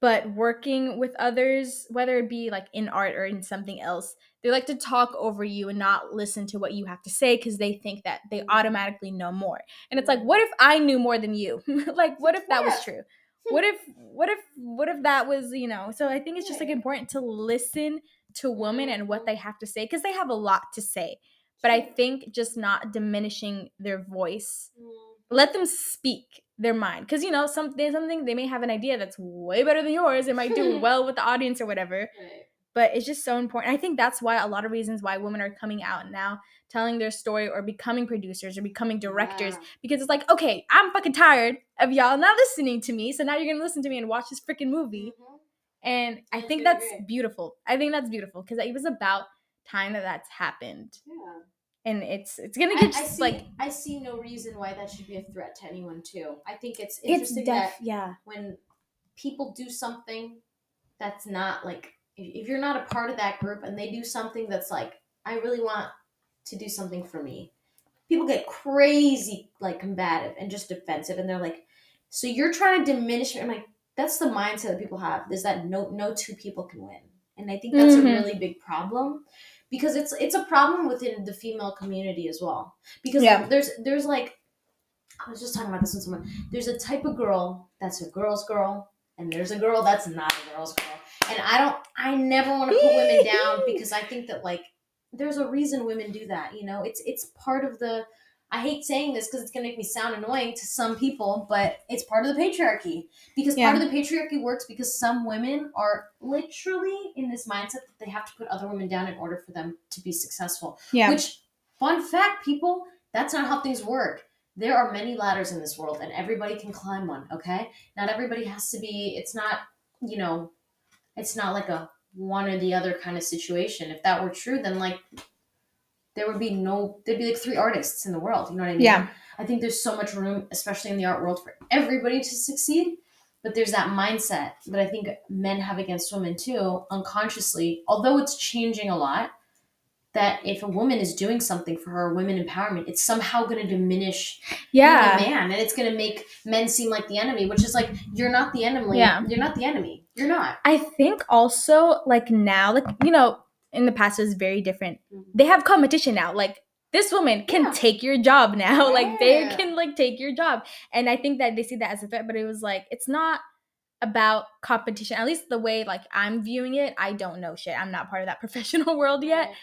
But working with others, whether it be like in art or in something else, they like to talk over you and not listen to what you have to say because they think that they automatically know more. And it's like, what if I knew more than you? (laughs) like, what if that was true? What if, what if, what if that was, you know? So I think it's just like important to listen to women and what they have to say because they have a lot to say. But I think just not diminishing their voice Mm, let them speak their mind because you know something something they may have an idea that's way better than yours it might do (laughs) well with the audience or whatever right. but it's just so important i think that's why a lot of reasons why women are coming out now telling their story or becoming producers or becoming directors Yeah. because it's like okay i'm fucking tired of y'all not listening to me so now you're gonna listen to me and watch this freaking movie Mhm. and i think that's great. beautiful i think that's beautiful because it was about time that that's happened yeah and it's it's gonna get I just see, like I see no reason why that should be a threat to anyone too. I think it's it's interesting def that yeah when people do something that's not like if you're not a part of that group and they do something that's like I really want to do something for me. People get crazy like combative and just defensive and they're like so you're trying to diminish me. I'm like that's the mindset that people have is that no no two people can win. And I think that's Mhm. a really big problem because it's it's a problem within the female community as well. Because Yeah. there's there's like I was just talking about this with someone. There's a type of girl that's a girl's girl, and there's a girl that's not a girl's girl. And I don't I never want to put women down (laughs) because I think that like there's a reason women do that. You know, it's it's part of the. I hate saying this because it's gonna make me sound annoying to some people, but it's part of the patriarchy. Because Yeah. part of the patriarchy works because some women are literally in this mindset that they have to put other women down in order for them to be successful. Yeah. Which, fun fact, people, that's not how things work. There are many ladders in this world, and everybody can climb one. Okay, not everybody has to be. It's not, you know, it's not like a one or the other kind of situation. If that were true, then like there would be no. There'd be like three artists in the world. You know what I mean? Yeah. I think there's so much room, especially in the art world, for everybody to succeed. But there's that mindset that I think men have against women too, unconsciously, although it's changing a lot. That if a woman is doing something for her women empowerment, it's somehow going to diminish Yeah. the man, and it's going to make men seem like the enemy, which is like you're not the enemy. Yeah. You're not the enemy. You're not. I think also like now, like you know, in the past was very different. Mm-hmm. They have competition now. Like this woman can Yeah. take your job (laughs) now. Like they can like take your job. And I think that they see that as a threat, but it was like it's not about competition. At least the way like I'm viewing it, I don't know shit. I'm not part of that (laughs) professional world yet.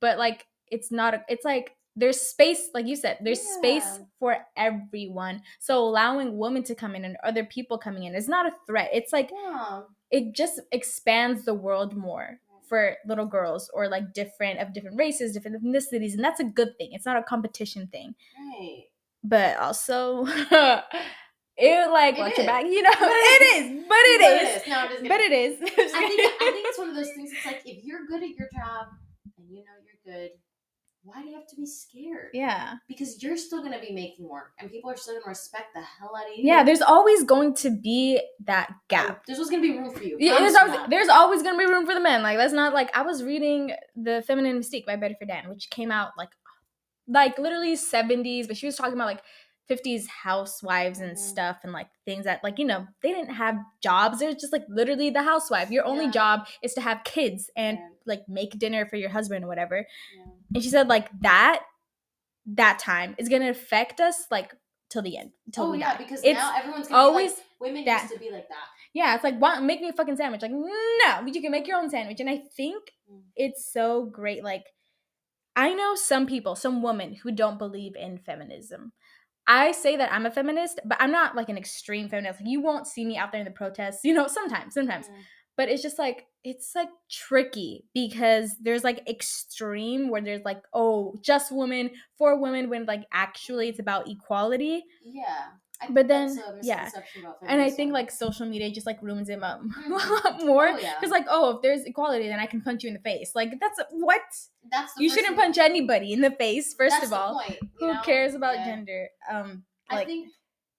But like it's not a, it's like there's space, like you said, there's space for everyone. So allowing women to come in and other people coming in is not a threat. It's like Yeah. it just expands the world more for little girls or like different of different races, different ethnicities, and that's a good thing. It's not a competition thing, Right. but also (laughs) it like It watch your back, you know. But (laughs) it is, but it But is, No, I'm just but it is. I think I think it's (laughs) one of those things. It's like if you're good at your job and you know you're good, why do you have to be scared? yeah, Because you're still gonna be making work, and people are still gonna respect the hell out of you. yeah. There's always going to be that gap. There's always gonna be room for you. Yeah, there's always, that. there's always gonna be room for the men. Like that's not like I was reading the Feminine Mystique by Betty Friedan, which came out like like literally 70s, but she was talking about like 50s housewives and Mhm. stuff and like things that like you know they didn't have jobs. They're just like literally the housewife. Your only Yeah. job is to have kids and Yeah. like make dinner for your husband or whatever. Yeah. And she said like that that time is gonna affect us like till the end till Oh yeah, die. because It's now everyone's gonna always be like, women that- used to be like that. Yeah, it's like, want make me a fucking sandwich. Like, no, you can make your own sandwich. And I think Mm. it's so great. Like, I know some people, some women who don't believe in feminism. I say that I'm a feminist, but I'm not like an extreme feminist. Like, you won't see me out there in the protests, (laughs) you know, sometimes, sometimes. Mm. But it's just like, it's like tricky because there's like extreme where there's like, oh, just women for women when like actually it's about equality. Yeah. I But then- yeah. And I think like social media just like ruins it up (laughs) a lot more. Oh, yeah. Because like, oh, if there's equality, then I can punch you in the face. Like that's what that's you shouldn't thing- punch anybody in the face. First that's of all, point, who know? cares about Yeah. gender? Um, I like think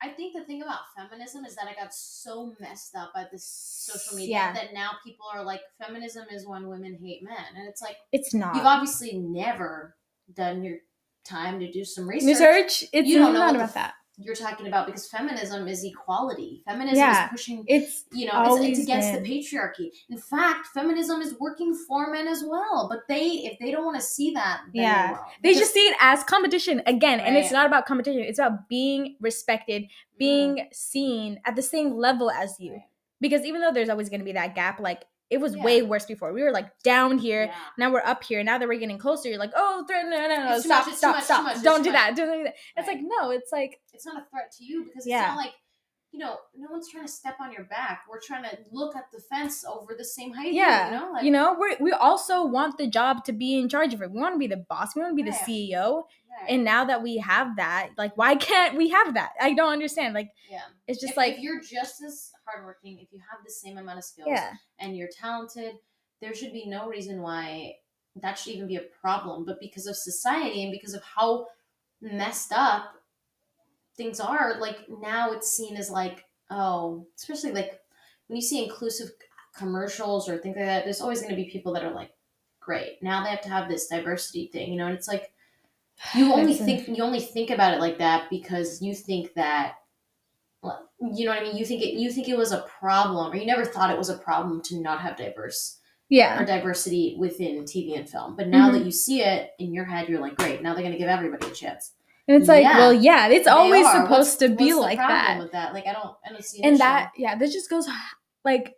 I think the thing about feminism is that it got so messed up by this social media Yeah. that now people are like, feminism is when women hate men, and it's like it's not you've obviously never done your time to do some research. research. It's You don't know about f- that. You're talking about because feminism is equality. Feminism Yeah. is pushing. It's You know, it's, it's against been. the patriarchy. In fact, feminism is working for men as well. But they, if they don't want to see that, Yeah. they, they Because- just see it as competition again, and it's not about competition. It's about being respected, being seen at the same level as you. Right. Because even though there's always going to be that gap, like it was Yeah. way worse before. We were like down here. Yeah. now we're up here. Now that we're getting closer, you're like, oh, threat, no, no, no, It's stop, much, stop, much, stop. much, Don't do that. Don't do that. It's like, no, it's like, it's not a threat to you because it's Yeah. not like you know no one's trying to step on your back we're trying to look at the fence over the same height yeah, you know like you know, we we also want the job to be in charge of it. We want to be the boss. We want to be the CEO. right. And now that we have that, like, why can't we have that? I don't understand. Like, yeah it's just if, like, if you're just as hardworking if you have the same amount of skills yeah, and you're talented there should be no reason why that should even be a problem. But because of society and because of how messed up things are like now it's seen as like oh especially like when you see inclusive commercials or things like that there's always going to be people that are like great now they have to have this diversity thing you know and it's like you (sighs) only think you only think about it like that because you think that you know what I mean? You think it you think it was a problem or you never thought it was a problem to not have diverse yeah, or diversity within TV and film. But now Mhm. that you see it in your head, you're like, great, now they're gonna give everybody a chance. and it's like, Yeah. well, yeah, it's always are. supposed What's- to be like problem that. with that. Like I don't I don't see an and issue. that yeah this just goes like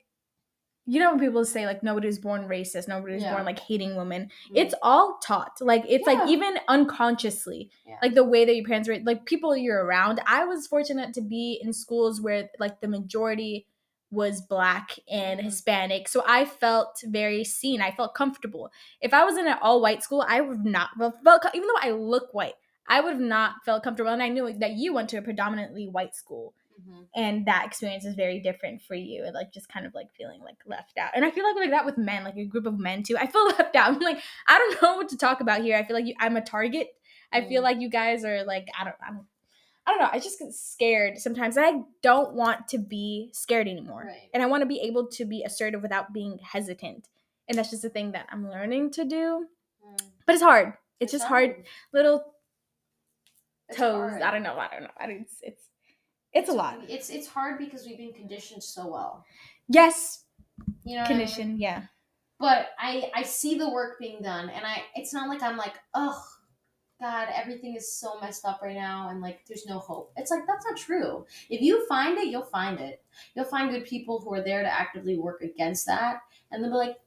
you know when people say like nobody was born racist, nobody was Yeah. born like hating women. Mm. It's all taught. Like it's Yeah. like even unconsciously, Yeah. like the way that your parents were like people you're around. I was fortunate to be in schools where like the majority was black and Mhm. Hispanic. So I felt very seen. I felt comfortable. If I was in an all white school, I would not felt even though I look white, I would have not felt comfortable. And I knew that you went to a predominantly white school Mhm. and that experience is very different for you and like just kind of like feeling like left out and i feel like like that with men like a group of men too i feel (laughs) left out i'm like i don't know what to talk about here i feel like you, i'm a target i feel Mm. like you guys are like i don't i don't I don't know. I just get scared sometimes. And I don't want to be scared anymore. Right. And I want to be able to be assertive without being hesitant. And that's just a thing that I'm learning to do. Mm. But it's hard. It's, just hard. Little It's toes. hard. I don't know. I don't know. I don't, it's, it's it's a lot. It's it's hard because we've been conditioned so well. Yes, You know, what I mean? condition. Yeah. but I I see the work being done, and I it's not like I'm like ugh, God, everything is so messed up right now, and like there's no hope. It's like that's not true. If you find it, you'll find it. You'll find good people who are there to actively work against that, and they'll be like.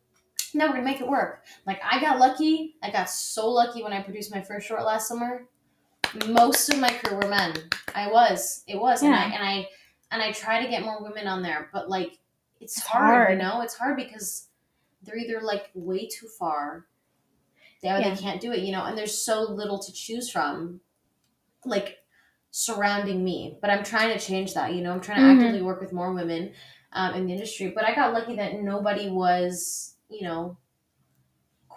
No, we're gonna make it work. Like I got lucky. I got so lucky when I produced my first short last summer. Most of my crew were men. I was. It was, and I and I and I try to get more women on there, but like it's, It's hard, hard. You know, it's hard because they're either like way too far, they Yeah. they can't do it. You know, and there's so little to choose from, like surrounding me. But I'm trying to change that. You know, I'm trying to Mhm. actively work with more women um, in the industry. But I got lucky that nobody was, you know,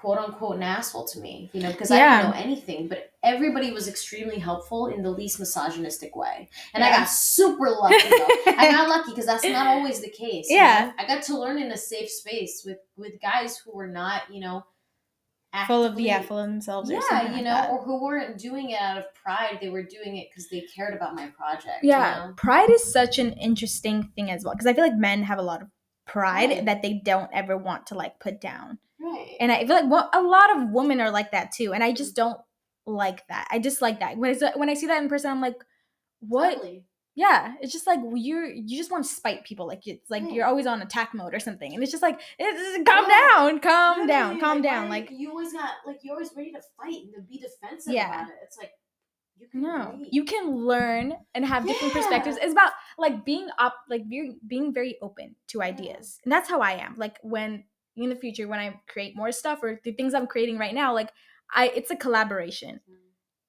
quote unquote an asshole to me. You know, because I Yeah. didn't know anything, but everybody was extremely helpful in the least misogynistic way. And I got super lucky though. (laughs) I got lucky because that's not always the case. you Yeah. know? I got to learn in a safe space with with guys who were not, you know, full of actively- yeah, full of themselves. or yeah, you like know, that. or who weren't doing it out of pride. They were doing it because they cared about my project. yeah, you know? pride is such an interesting thing as well because I feel like men have a lot of pride Right. that they don't ever want to like put down, right. and I feel like well, a lot of women are like that too, and I just mm-hmm. don't like that. I dislike that when I when I see that in person, I'm like, what? Totally. Yeah, it's just like you're you just want to spite people, like it's like Right. you're always on attack mode or something, and it's just like it's, calm Yeah. down, calm down, calm like, down, like. you always got like you're always ready to fight and to be defensive Yeah. about it. It's like you can No, you can learn and have different Yeah. perspectives. It's about like being up, like being being very open to Yeah. ideas, and that's how I am. Like when in the future, when I create more stuff or the things I'm creating right now, like I, it's a collaboration, mm.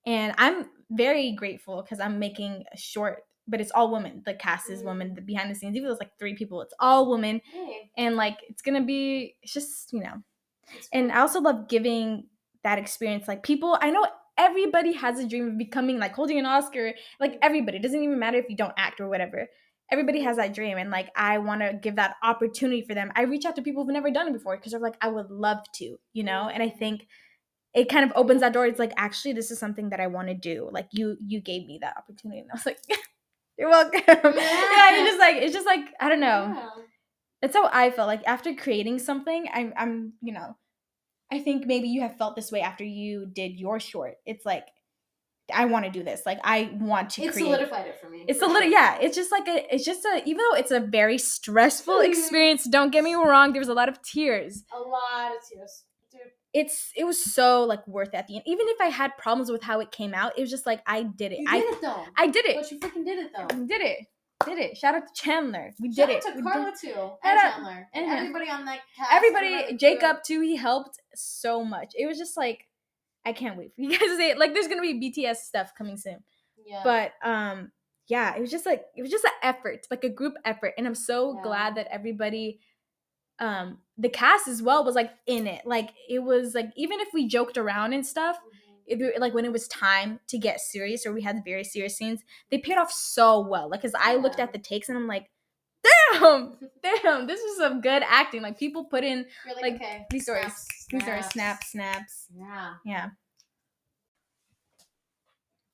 and I'm very grateful because I'm making a short, but it's all women. The cast is women. The mm. behind the scenes, even though it's like three people, it's all women, and like it's gonna be, it's just you know, it's and I also love giving that experience. Like people, I know everybody has a dream of becoming like holding an Oscar. Like everybody, it doesn't even matter if you don't act or whatever. Everybody has that dream, and like I want to give that opportunity for them. I reach out to people who've never done it before because they're like, I would love to, you know. Mm. And I think it kind of opens that door. It's like actually, this is something that I want to do. Like you, you gave me that opportunity, and I was like, (laughs) you're welcome. (laughs) yeah, it's just like it's just like I don't know Yeah. that's how I felt. Like after creating something, I'm I'm you know, I think maybe you have felt this way after you did your short. It's like I want to do this. Like I want to It create. solidified it for me. It's for a little sure. yeah. It's just like a. It's just a. Even though it's a very stressful Mhm. experience. Don't get me wrong. There was a lot of tears. A lot of tears, dude. It's it was so like worth it at the end. Even if I had problems with how it came out, it was just like I did it. You I did it though. I did it. But you freaking did it though. Did it. Did it. Shout out to Chandler. We Shout did it. to We did- Karla too, Shout and Chandler, and and everybody on that cast. everybody everybody on the jacob too he helped so much it was just like i can't wait for you (laughs) guys to say it like there's gonna be bts stuff coming soon. Yeah. but um yeah it was just like it was just an effort like a group effort and i'm so Yeah. glad that everybody um the cast as well was like in it like it was like even if we joked around and stuff Mhm. If it, like when it was time to get serious or we had very serious scenes they paid off so well. Like because i looked at the takes and i'm like damn (laughs) damn this is some good acting. Like people put in like, like, okay, these stories snaps, these are snaps. snaps. Yeah. yeah.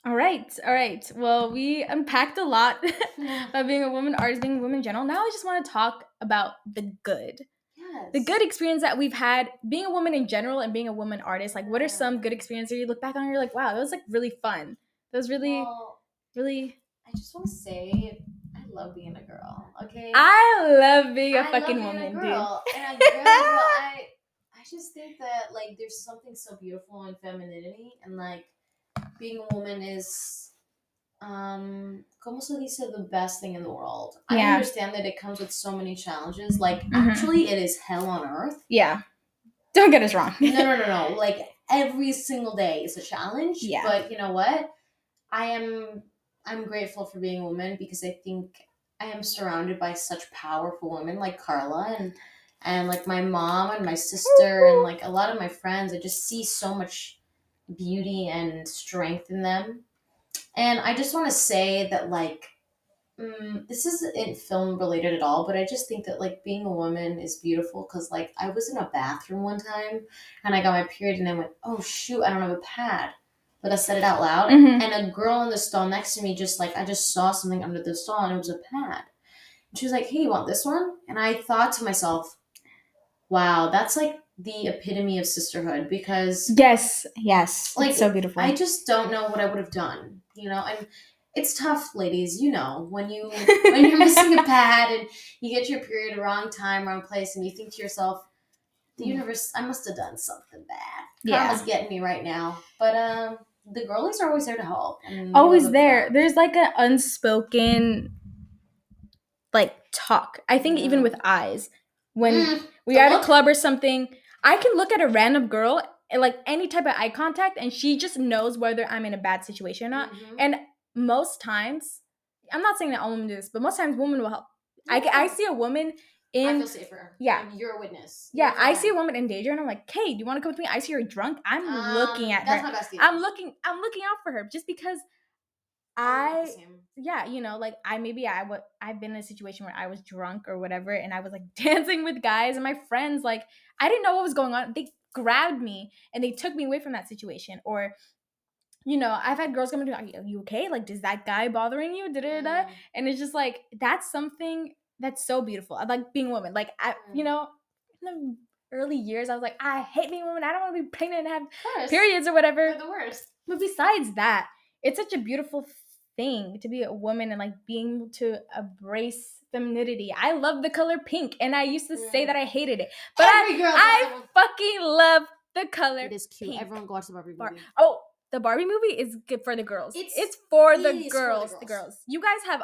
All right all right. Well we unpacked a lot Yeah. (laughs) (laughs) about being a woman artist being a woman in general. Now i just want to talk about the good Yes. the good experience that we've had being a woman in general and being a woman artist like what are some good experiences you look back on and you're like wow that was like really fun that was really Well, really I just want to say I love being a girl. Okay. I love being a I fucking being woman, a dude. girl. (laughs) And a girl, I, I just think that like there's something so beautiful in femininity, and like being a woman is, um, como se dice, the best thing in the world. I Yeah. understand that it comes with so many challenges. Like Mhm. actually, it is hell on earth. Yeah. Don't get us wrong. no, no, (laughs) no, no. Like every single day is a challenge. Yeah. But you know what? I am I'm grateful for being a woman because I think I am surrounded by such powerful women like Karla and and like my mom and my sister and like a lot of my friends. I just see so much beauty and strength in them. And I just want to say that like mm, this isn't film related at all, but I just think that like being a woman is beautiful because like I was in a bathroom one time and I got my period and I went, oh shoot, I don't have a pad. But I said it out loud, Mhm. and a girl in the stall next to me just like I just saw something under the stall and it was a pad. And she was like, "Hey, you want this one?" And I thought to myself, "Wow, that's like the epitome of sisterhood." Because Yes, yes. Like, it's so beautiful. I just don't know what I would have done, you know. And it's tough, ladies. You know, when you (laughs) when you're missing a pad and you get your period a wrong time, wrong place, and you think to yourself, the Mm. universe, I must have done something bad. Yeah. Karma's getting me right now. But um, the girlies are always there to help. Always there. for There's like an unspoken like talk. I think even with eyes. When Mm, we are at a club or something, I can look at a random girl like any type of eye contact and she just knows whether I'm in a bad situation or not. mhm. And most times, I'm not saying that all women do this, but most times women will help. I, I see a woman I in feel safer. yeah. And You're a witness. yeah, You're I see a woman in danger and I'm like, hey, do you want to come with me? I see her drunk. I'm Um, looking at that's her. my bestie. I'm looking I'm looking out for her just because I yeah, you know, like I maybe I would I've been in a situation where I was drunk or whatever and I was like (laughs) dancing with guys and my friends like I didn't know what was going on. They grabbed me and they took me away from that situation or you know, I've had girls come to me, are you- you okay? Like, does that guy bothering you? Da, da, da. Mm. And it's just like, that's something that's so beautiful. I like being a woman. Like, I, you Mm. know, in the early years, I was like, I hate being a woman. I don't want to be pregnant and have periods or whatever. They're the worst. But besides that, it's such a beautiful thing to be a woman and like being able to embrace femininity. I love the color pink, and I used to say Mm. that I hated it, but Every I, I fucking love the color. It is cute. pink. Everyone go watch the Barbie Bar- oh, the Barbie movie is good for the girls. It's, It's- for, the is for the girls, the girls. girls. You guys have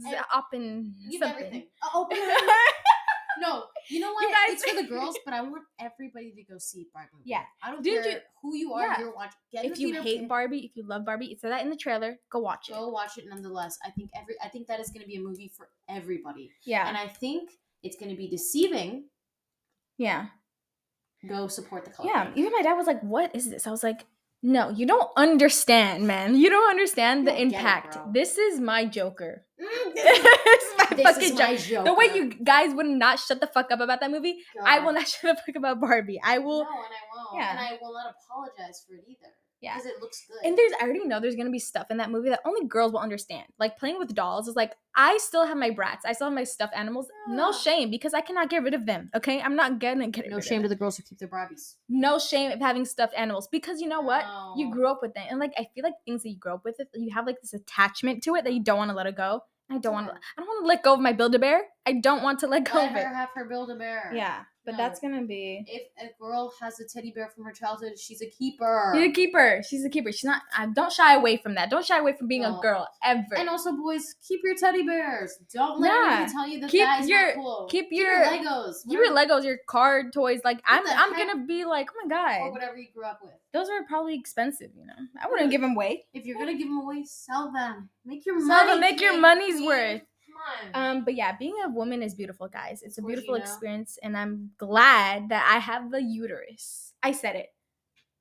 z- and Give something. everything. Oh, (laughs) no, you know what? You guys- it's for the (laughs) girls, but I want everybody to go see Barbie. movie. Yeah. I don't Didn't care you- who you are. Yeah. You're watching. Get if the you theater, hate Barbie, if you love Barbie, it said that in the trailer. Go watch it. go watch it nonetheless. I think every. I think that is going to be a movie for everybody, Yeah, and I think it's going to be deceiving. yeah. Go support the color. Yeah, even my dad was like, "What is this?" I was like, "No, you don't understand, man. You don't understand the don't get it, impact. this is my Joker. (laughs) (laughs) My this fucking is my Joker. The way you guys would not shut the fuck up about that movie, I will not (laughs) shut the fuck up about Barbie. I will." No, and I won't. Yeah. And I will not apologize for it either. Yeah. Because it looks good. And there's, I already know there's gonna be stuff in that movie that only girls will understand. Like playing with dolls is like, I still have my Bratz. I still have my stuffed animals. No ah. shame because I cannot get rid of them. Okay, I'm not gonna get no shame to the girls who keep their Barbies. No shame of having stuffed animals because you know what? You grew up with it, and like I feel like things that you grow up with, you have like this attachment to it that you don't want to let it go. I don't want to. I don't want to let go of my Build a Bear. I don't want to let go Let of it. have her build a bear. Yeah, but No. that's gonna be. If a girl has a teddy bear from her childhood, she's a keeper. She's a keeper. She's a keeper. She's not. I don't shy away from that. Don't shy away from being a girl ever. And also, boys, keep your teddy bears. Don't let Yeah. tell you that Keep that is your- not cool. keep your your- Legos. Keep your Legos, your card toys. Like I'm, I'm heck? gonna be like, oh my god. Or whatever you grew up with. those are probably expensive. You know, I wouldn't give them away. If you're gonna give them away, sell them. Make your Sell money. them, make your money's worth. Um, but yeah, being a woman is beautiful, guys. It's a beautiful experience, and I'm glad that I have the uterus. I said it,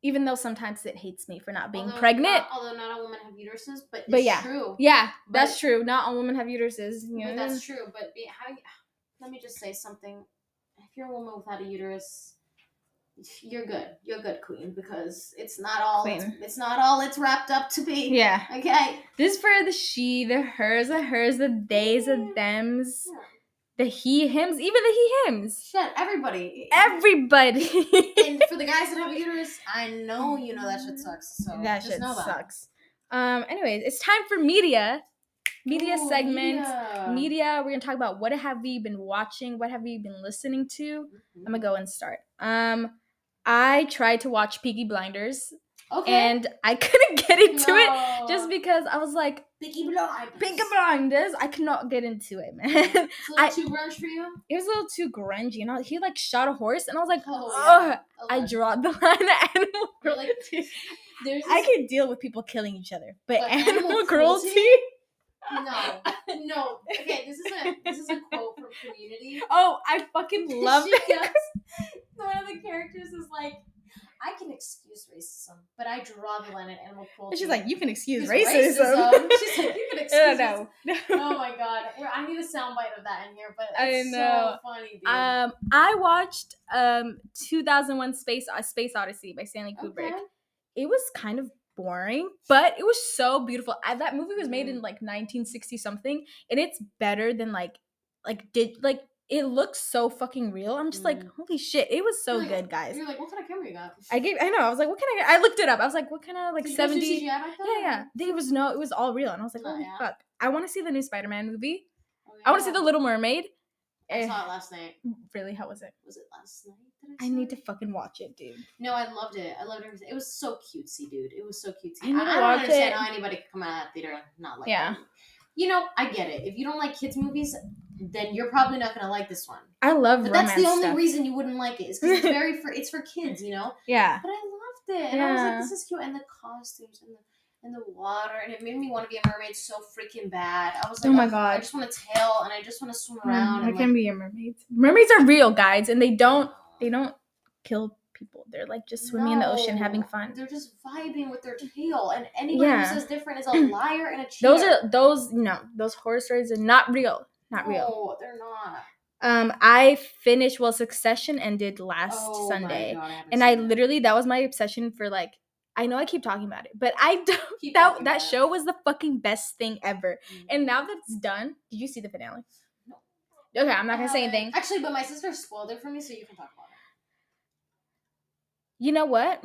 even though sometimes it hates me for not being Although pregnant. Not, although not all women have uteruses, but But yeah. true. yeah, that's true. Not all women have uteruses. You But know? that's true. But be, having, let me just say something. If you're a woman without a uterus, you're good. You're good, queen, because it's not all. It's, it's not all it's wrapped up to be. Yeah. Okay. This is for the she, the hers, the hers, the theys, the thems, Yeah. the he, hims, even the he, hims. Shit, everybody. Everybody. and for the guys that have a (laughs) uterus, I know you know that shit sucks. So that shit know that. sucks. Um. Anyways, it's time for media. media Ooh, segment. media. Media, we're gonna talk about what have we been watching, what have we been listening to. Mhm. I'm gonna go and start. Um, I tried to watch Peaky Blinders Okay. and I (laughs) couldn't get into it just because I was like, Peaky Blinders. Peaky Blinders, I cannot get into it, man. It's a (laughs) little I- too grunge for you. it was a little too grungy, and I, he like shot a horse, and I was like, Oh, yeah. Oh, I love- draw the (laughs) line at animal cruelty. like, I can deal with people killing each other, but, But animal, animal cruelty? cruelty? No, no. Okay, this is a this is a quote from Community. Oh, I fucking (laughs) love She it. goes- One of the characters is like, I can excuse racism, but I draw the line at animal cruelty. And she's like, you can excuse Excuse racism. (laughs) She's like, you can (laughs) excuse. no, no. Oh my god, I need a soundbite of that in here, but I it's know. so funny, dude. Um, I watched um 2001 Space uh, Space Odyssey by Stanley Kubrick. Okay. It was kind of boring, but it was so beautiful. I, that movie was made in Mhm. like 1960 something, and it's better than like like did like it looks so fucking real. I'm just like, Mm. holy shit, it was so You're like- good, guys. You're like, what kind of camera you got? I gave I know I was like, what can I get? I looked it up. I was like, what kind of like Did you guys do 70? CGI back then? Yeah, yeah. There was no, it was all real, and I was like, Oh, holy yeah. fuck. I want to see the new Spider-Man movie. Oh, I want to see yeah. the Little Mermaid. I Eh, saw it last night. really, how was it? Was it last night? That I saw need to fucking watch it, dude. No, I loved it. I loved everything. It was so cutesy, dude. It was so cutesy. I need to I, don't watch understand it. how anybody could come out of that theater and not like Yeah. it. You know, I get it. If you don't like kids' movies, then you're probably not gonna like this one. I love But that's the only stuff. reason you wouldn't like it. Is because it's (laughs) very for it's for kids, you know. Yeah. But I loved it, and I was like, this is cute, and the costumes and the and the water, and it made me want to be a mermaid so freaking bad. I was like, Oh like, my god, I just want a tail, and I just want to swim mm, around. I can like, be a mermaid. Mermaids are real, guys, and they don't they don't kill people. They're like just swimming in the ocean having fun. They're just vibing with their tail, and anybody Yeah. who says different is a (clears throat) liar and a cheater. Those are those no, those horror stories are not real. Not real. No, they're not. Um, I finished well Succession ended last Oh Sunday. God, I And I literally that was my obsession for like I know I keep talking about it, but I (laughs) don't Keep that that it. show was the fucking best thing ever. Mm. And now that it's done, did you see the finale? No. Okay, I'm not gonna say anything. Actually, but my sister spoiled it for me, so you can talk about it. You know what?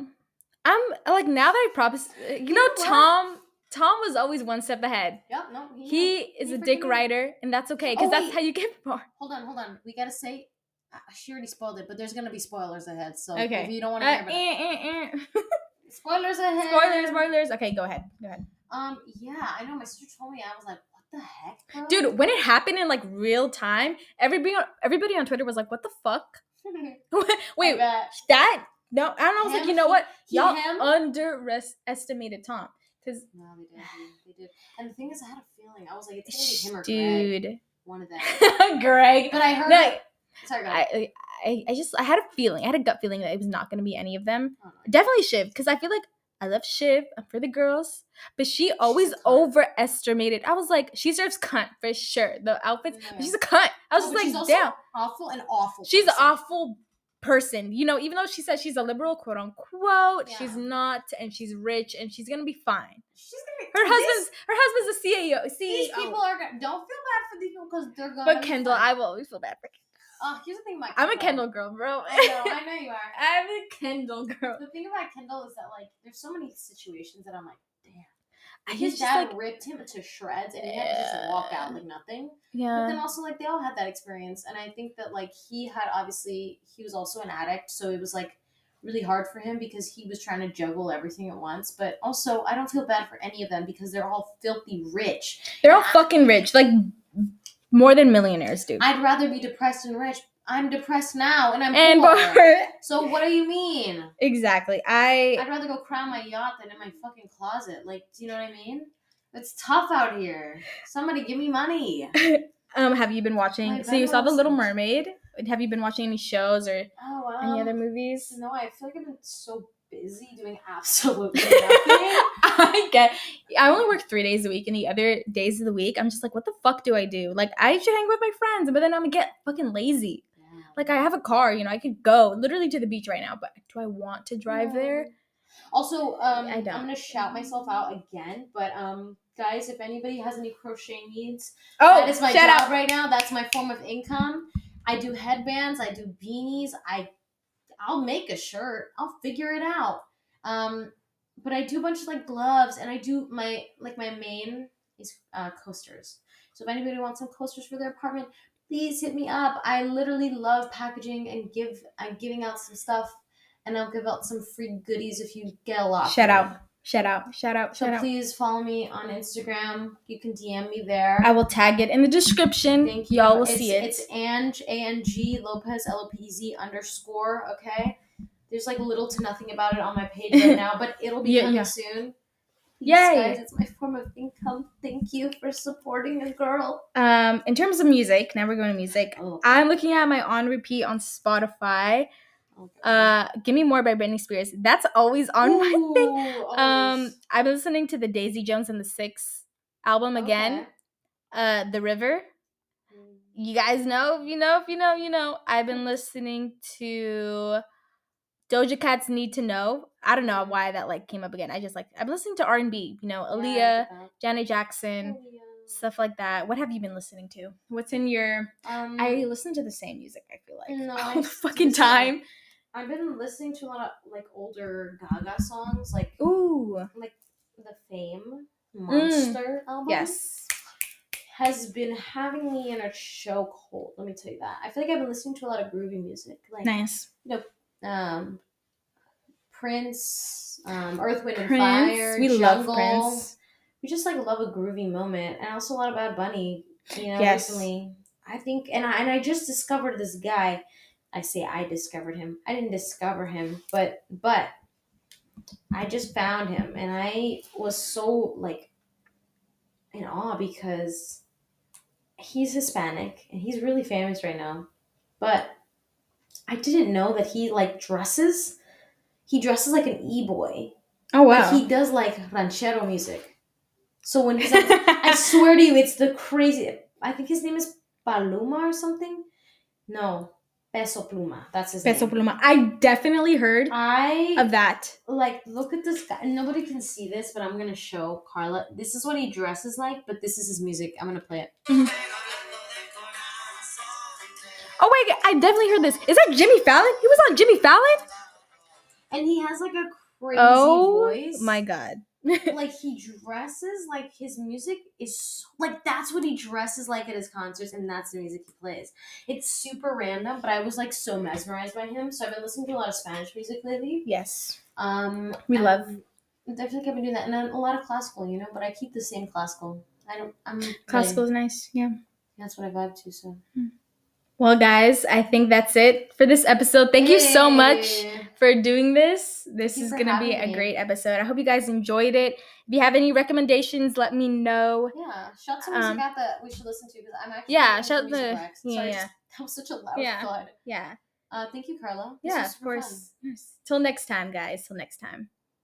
I'm like now that I promise. You know, know? Tom. Tom was always one step ahead. Yep, no, he, He knows. is He a dick freaking writer, and that's okay because Oh, that's wait. how you get (laughs) far. Hold on, hold on. We gotta say, uh, she already spoiled it, but there's gonna be spoilers ahead. So Okay. if you don't want Uh, to hear about it, eh, eh, eh. (laughs) spoilers ahead. spoilers, spoilers. Okay, go ahead. Go ahead. Um, yeah, I know. My sister told me. I was like, what the heck, bro? Dude, when it happened in like real time, everybody everybody on Twitter was like, "What the fuck?" (laughs) Wait, that no, and I was like, you know what? he, Y'all him? underestimated Tom because No, they did. They, did. And the thing is, I had a feeling. I was like, it's gonna be him or Greg. dude, One of them. (laughs) Greg. But I heard. No, it. Sorry. I, I I just I had a feeling, I had a gut feeling that it was not going to be any of them. Oh, no. Definitely Shiv, because I feel like I love Shiv. I'm for the girls, but she always overestimated. I was like, she serves cunt for sure. The outfits, but Yeah. she's a cunt. I was Oh, just like, damn, awful and awful. she's an person. awful person. You know, even though she says she's a liberal, quote unquote, she's not, and she's rich, and she's gonna be fine. She's gonna be. Her husband's her husband's a CEO. These people are gonna. Don't feel bad for these people because they're gonna. but Kendall. I will always feel bad for. Oh, here's the thing about I'm a Kendall girl, bro. I know, I know you are. (laughs) I'm a Kendall girl. The thing about Kendall is that like there's so many situations that I'm like, damn. I His just dad like, ripped him to shreds and he had to just walk out like nothing. Yeah. But then also like they all had that experience and I think that like he had obviously he was also an addict, so it was like really hard for him because he was trying to juggle everything at once. But also I don't feel bad for any of them because they're all filthy rich. They're all fucking rich, like more than millionaires, do. I'd rather be depressed and rich. I'm depressed now and I'm and poor. Bar- (laughs) So what do you mean? exactly. I I'd rather go cry on my yacht than in my fucking closet. Like, do you know what I mean? It's tough out here. Somebody give me money. (laughs) um have you been watching? So you saw the Little Mermaid. Have you been watching any shows or Oh, wow. any other movies? No, I feel like I've been so busy doing (laughs) absolutely nothing. I get. I only work three days a week, and the other days of the week, I'm just like, what the fuck do I do? Like, I should hang with my friends, but then I'm gonna get fucking lazy. Like, I have a car, you know, I could go literally to the beach right now, but do I want to drive there? Also, um, I I'm gonna shout myself out again, but um, guys, if anybody has any crochet needs, Oh, that is my shout job out. right now. That's my form of income. I do headbands. I do beanies. I, I'll make a shirt. I'll figure it out. Um, but I do a bunch of like gloves, and I do my like my main these uh, coasters. So if anybody wants some coasters for their apartment, please hit me up. I literally love packaging and give I'm giving out some stuff, and I'll give out some free goodies if you get a lot. Shout out. Shout out. Shout out. So Shout out. please follow me on Instagram. You can DM me there. I will tag it in the description. Thank you. Y'all will it's, see it. It's Ange A N G Lopez L O P E Z underscore. Okay. There's like little to nothing about it on my page right (laughs) now, but it'll be Yeah, coming yeah. soon. Yay. guys, it's my form of income. Thank you for supporting a girl. Um, in terms of music, now we're going to music. Oh, I'm looking at my on repeat on Spotify. Uh, "Give Me More" by Britney Spears. That's always on my thing. Um, I've been listening to the Daisy Jones and the Six album again. Uh, "The River." You guys know, you know, if you know, you know. I've been listening to Doja Cat's "Need to Know." I don't know why that like came up again. I just like I'm listening to R and B. You know, Aaliyah, Janet Jackson, stuff like that. What have you been listening to? What's in your? Um, I listen to the same music. I feel like No, (laughs) all the fucking time. I've been listening to a lot of like older Gaga songs, like Ooh, like the Fame Monster album. yes. has been having me in a chokehold. Let me tell you that. I feel like I've been listening to a lot of groovy music, like Nice. um, Prince, um, Earth, Wind, and Fire. we Jungle. love Prince. We just like love a groovy moment, and also a lot of Bad Bunny. You know, Yes. recently. I think, and I and I just discovered this guy. I say I discovered him. I didn't discover him, but but I just found him, and I was so like in awe because he's Hispanic and he's really famous right now. But I didn't know that he like dresses. He dresses like an e boy. Oh But wow. he does like ranchero music. So when he's like, I (laughs) swear to you, it's the crazy. I think his name is Paloma or something. No, Peso Pluma. That's his Peso name. Pluma. I definitely heard I of that. like look at this guy. Nobody can see this, but I'm gonna show Karla. This is what he dresses like, but this is his music. I'm gonna play it. Mm-hmm. Oh wait, I definitely heard this. Is that Jimmy Fallon? He was on Jimmy Fallon. And he has like a crazy voice. Oh voice. my god. like (laughs) he dresses like his music is so, like that's what he dresses like at his concerts and that's the music he plays it's super random but i was like so mesmerized by him so i've been listening to a lot of spanish music lately yes. um We love- I feel like i've been doing that and then a lot of classical you know but i keep the same classical i don't i'm Classical is nice. Yeah. that's what i vibe to so Well, guys, I think that's it for this episode. Thank you so much Hey. For doing this. This is going to be a me. great episode. I hope you guys enjoyed it. If you have any recommendations, let me know. yeah shout some music Um, out that we should listen to because i'm actually Yeah, shout the- racks. yeah, Sorry, yeah. (laughs) that was such a loud Yeah. thud Yeah. uh thank you karla This Yeah, of fun. course. Yes. Till next time, guys. Till next time.